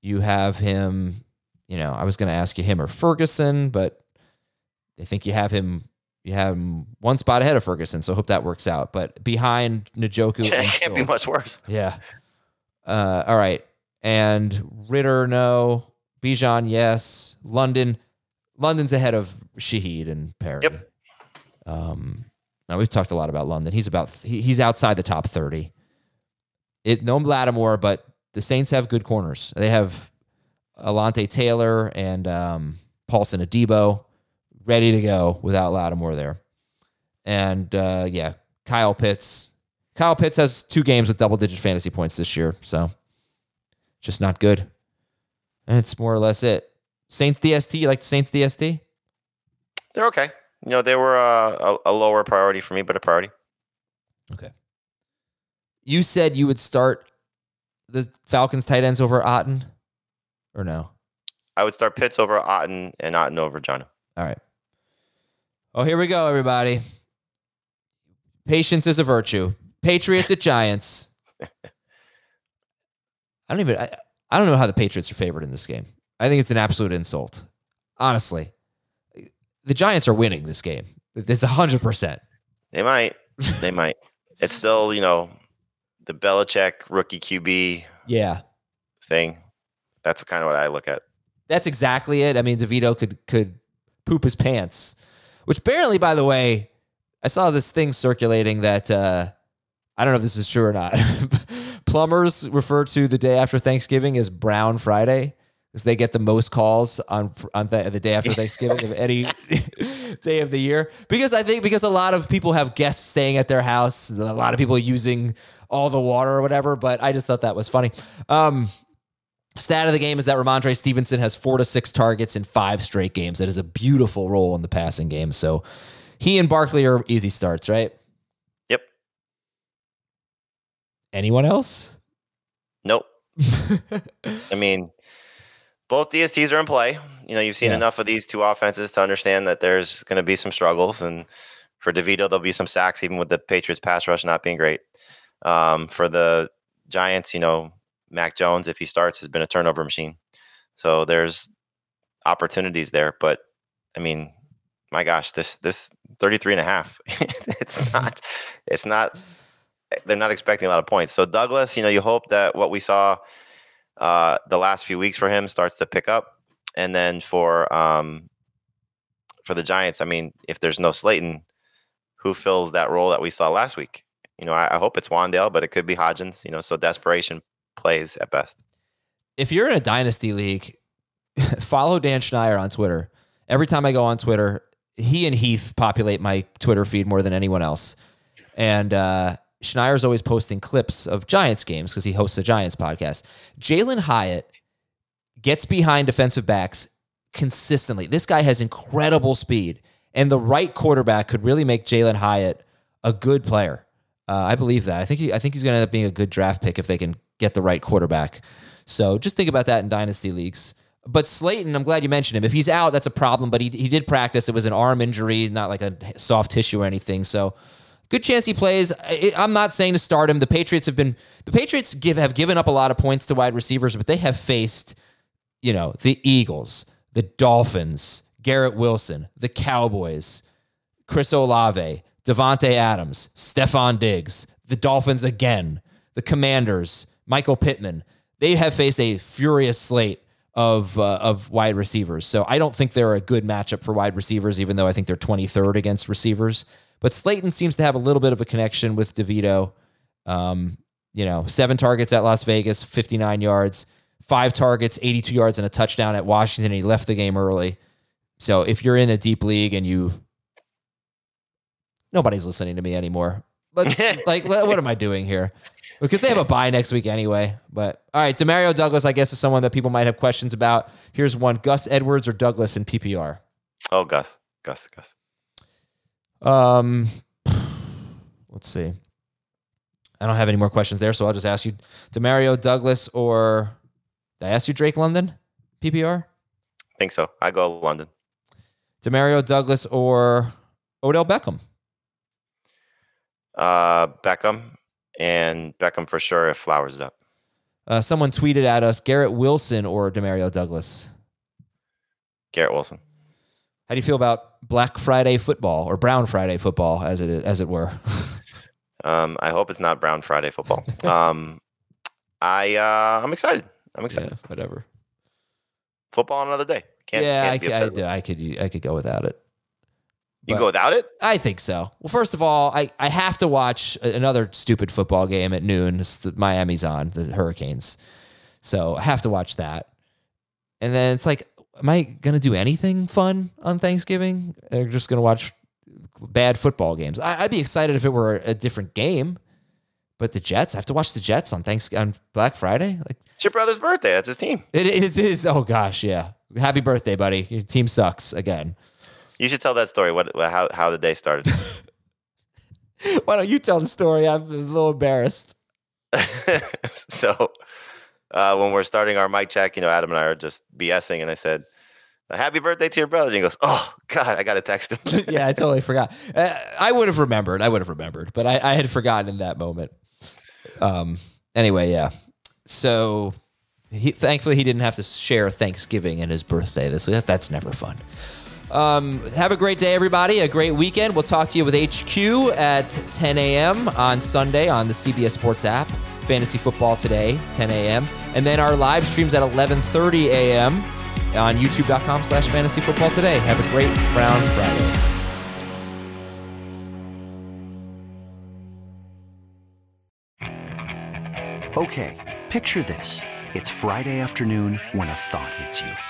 You have him, you know, I was going to ask you him or Ferguson, but I think you have him. You have him one spot ahead of Ferguson, so hope that works out. But behind Njoku, it can't be much worse. Yeah. Uh, all right. And Ridder, no. Bijan, yes. London. London's ahead of Shaheed and Perry. Yep. Um, now we've talked a lot about London. He's about he, he's outside the top thirty. It no Lattimore, but the Saints have good corners. They have Alontae Taylor and um, Paulson Adebo ready to go without Lattimore there. And uh, yeah, Kyle Pitts. Kyle Pitts has two games with double digit fantasy points this year, so just not good. And it's more or less it. Saints DST, you like the Saints DST? They're okay. You know, they were uh, a, a lower priority for me, but a priority. Okay. You said you would start the Falcons tight ends over Otton, or no? I would start Pitts over Otton and Otton over Jonnu. All right. Oh, here we go, everybody. Patience is a virtue. Patriots at Giants. I don't even. I, I don't know how the Patriots are favored in this game. I think it's an absolute insult. Honestly, the Giants are winning this game. It's hundred percent. They might. They might. It's still, you know, the Belichick rookie QB Yeah, thing. That's kind of what I look at. that's exactly it. I mean, Devito could could poop his pants, which apparently, by the way, I saw this thing circulating that uh, I don't know if this is true or not. Plumbers refer to the day after Thanksgiving as Brown Friday because they get the most calls on on the, day after Thanksgiving of any day of the year. Because I think because a lot of people have guests staying at their house, a lot of people using all the water or whatever. But I just thought that was funny. Um, stat of the game is that Rhamondre Stevenson has four to six targets in five straight games. That is a beautiful role in the passing game. So he and Barkley are easy starts, right? Yep. Anyone else? Nope. I mean, both DSTs are in play. You know, you've seen Yeah. enough of these two offenses to understand that there's going to be some struggles, and for Devito, there'll be some sacks, even with the Patriots' pass rush not being great. Um, for the Giants, you know, Mac Jones, if he starts, has been a turnover machine. So there's opportunities there, but I mean, my gosh, this this 33 and a half, it's not, it's not, they're not expecting a lot of points. So Douglas, you know, you hope that what we saw uh, the last few weeks for him starts to pick up, and then for um, for the Giants, I mean, if there's no Slayton, who fills that role that we saw last week? You know, I, I hope it's Wan'Dale, but it could be Hodgins. You know, so desperation plays at best. if you're in a dynasty league, follow Dan Schneier on Twitter. Every time I go on Twitter, he and Heath populate my Twitter feed more than anyone else. And uh, Schneier's always posting clips of Giants games because he hosts the Giants podcast. Jalin Hyatt gets behind defensive backs consistently. This guy has incredible speed, and the right quarterback could really make Jalin Hyatt a good player. Uh, I believe that. I think he, I think he's going to end up being a good draft pick if they can get the right quarterback. So just think about that in dynasty leagues. But Slayton, I'm glad you mentioned him. If he's out, that's a problem. But he he did practice. It was an arm injury, not like a soft tissue or anything. So good chance he plays. I, I'm not saying to start him. The Patriots have been the Patriots give have given up a lot of points to wide receivers, but they have faced you know the Eagles, the Dolphins, Garrett Wilson, the Cowboys, Chris Olave, Davante Adams, Stefon Diggs, the Dolphins again, the Commanders, Michael Pittman. They have faced a furious slate of uh, of wide receivers. So I don't think they're a good matchup for wide receivers, even though I think they're 23rd against receivers. But Slayton seems to have a little bit of a connection with DeVito. Um, you know, seven targets at Las Vegas, 59 yards, five targets, 82 yards, and a touchdown at Washington. And he left the game early. So if you're in a deep league and you nobody's listening to me anymore. But like, what am I doing here? Because they have a bye next week anyway. But all right, Demario Douglas, I guess, is someone that people might have questions about. Here's one: Gus Edwards or Douglas in PPR. Oh, Gus, Gus, Gus. Um, let's see. I don't have any more questions there, so I'll just ask you: Demario Douglas or did I ask you Drake London PPR? I think so. I go London. Demario Douglas or Odell Beckham? Uh, Beckham and Beckham for sure if Flowers is up. Uh, someone tweeted at us: Garrett Wilson or Demario Douglas. Garrett Wilson. How do you feel about Black Friday football or Brown Friday football, as it as it were? Um, I hope it's not Brown Friday football. um, I uh, I'm excited. I'm excited. yeah, whatever. Football on another day. Can't, yeah, can't I, I, it. I could I could go without it. You go without it? I think so. Well, first of all, I, I have to watch another stupid football game at noon. Miami's on the Hurricanes, so I have to watch that. And then it's like, am I gonna do anything fun on Thanksgiving? Or just gonna watch bad football games? I, I'd be excited if it were a different game, but the Jets. I have to watch the Jets on Thanks on Black Friday. Like It's your brother's birthday. That's his team. it, it is. Oh gosh, yeah. Happy birthday, buddy. Your team sucks again. You should tell that story. What how how the day started. Why don't you tell the story? I'm a little embarrassed. so uh, when we're starting our mic check, you know, Adam and I are just BSing, and I said, "Happy birthday to your brother." And he goes, "Oh God, I got to text him." yeah, I totally forgot. Uh, I would have remembered. I would have remembered, but I, I had forgotten in that moment. Um. Anyway, yeah. So, he, thankfully, he didn't have to share Thanksgiving and his birthday this week. That's never fun. Um, have a great day, everybody. A great weekend. We'll talk to you with HQ at 10 a.m. on Sunday on the CBS Sports app. Fantasy football today, 10 a.m. And then our live streams at 11:30 a.m. on YouTube.com slash fantasy football today. Have a great Browns Friday. Okay, picture this. It's Friday afternoon when a thought hits you.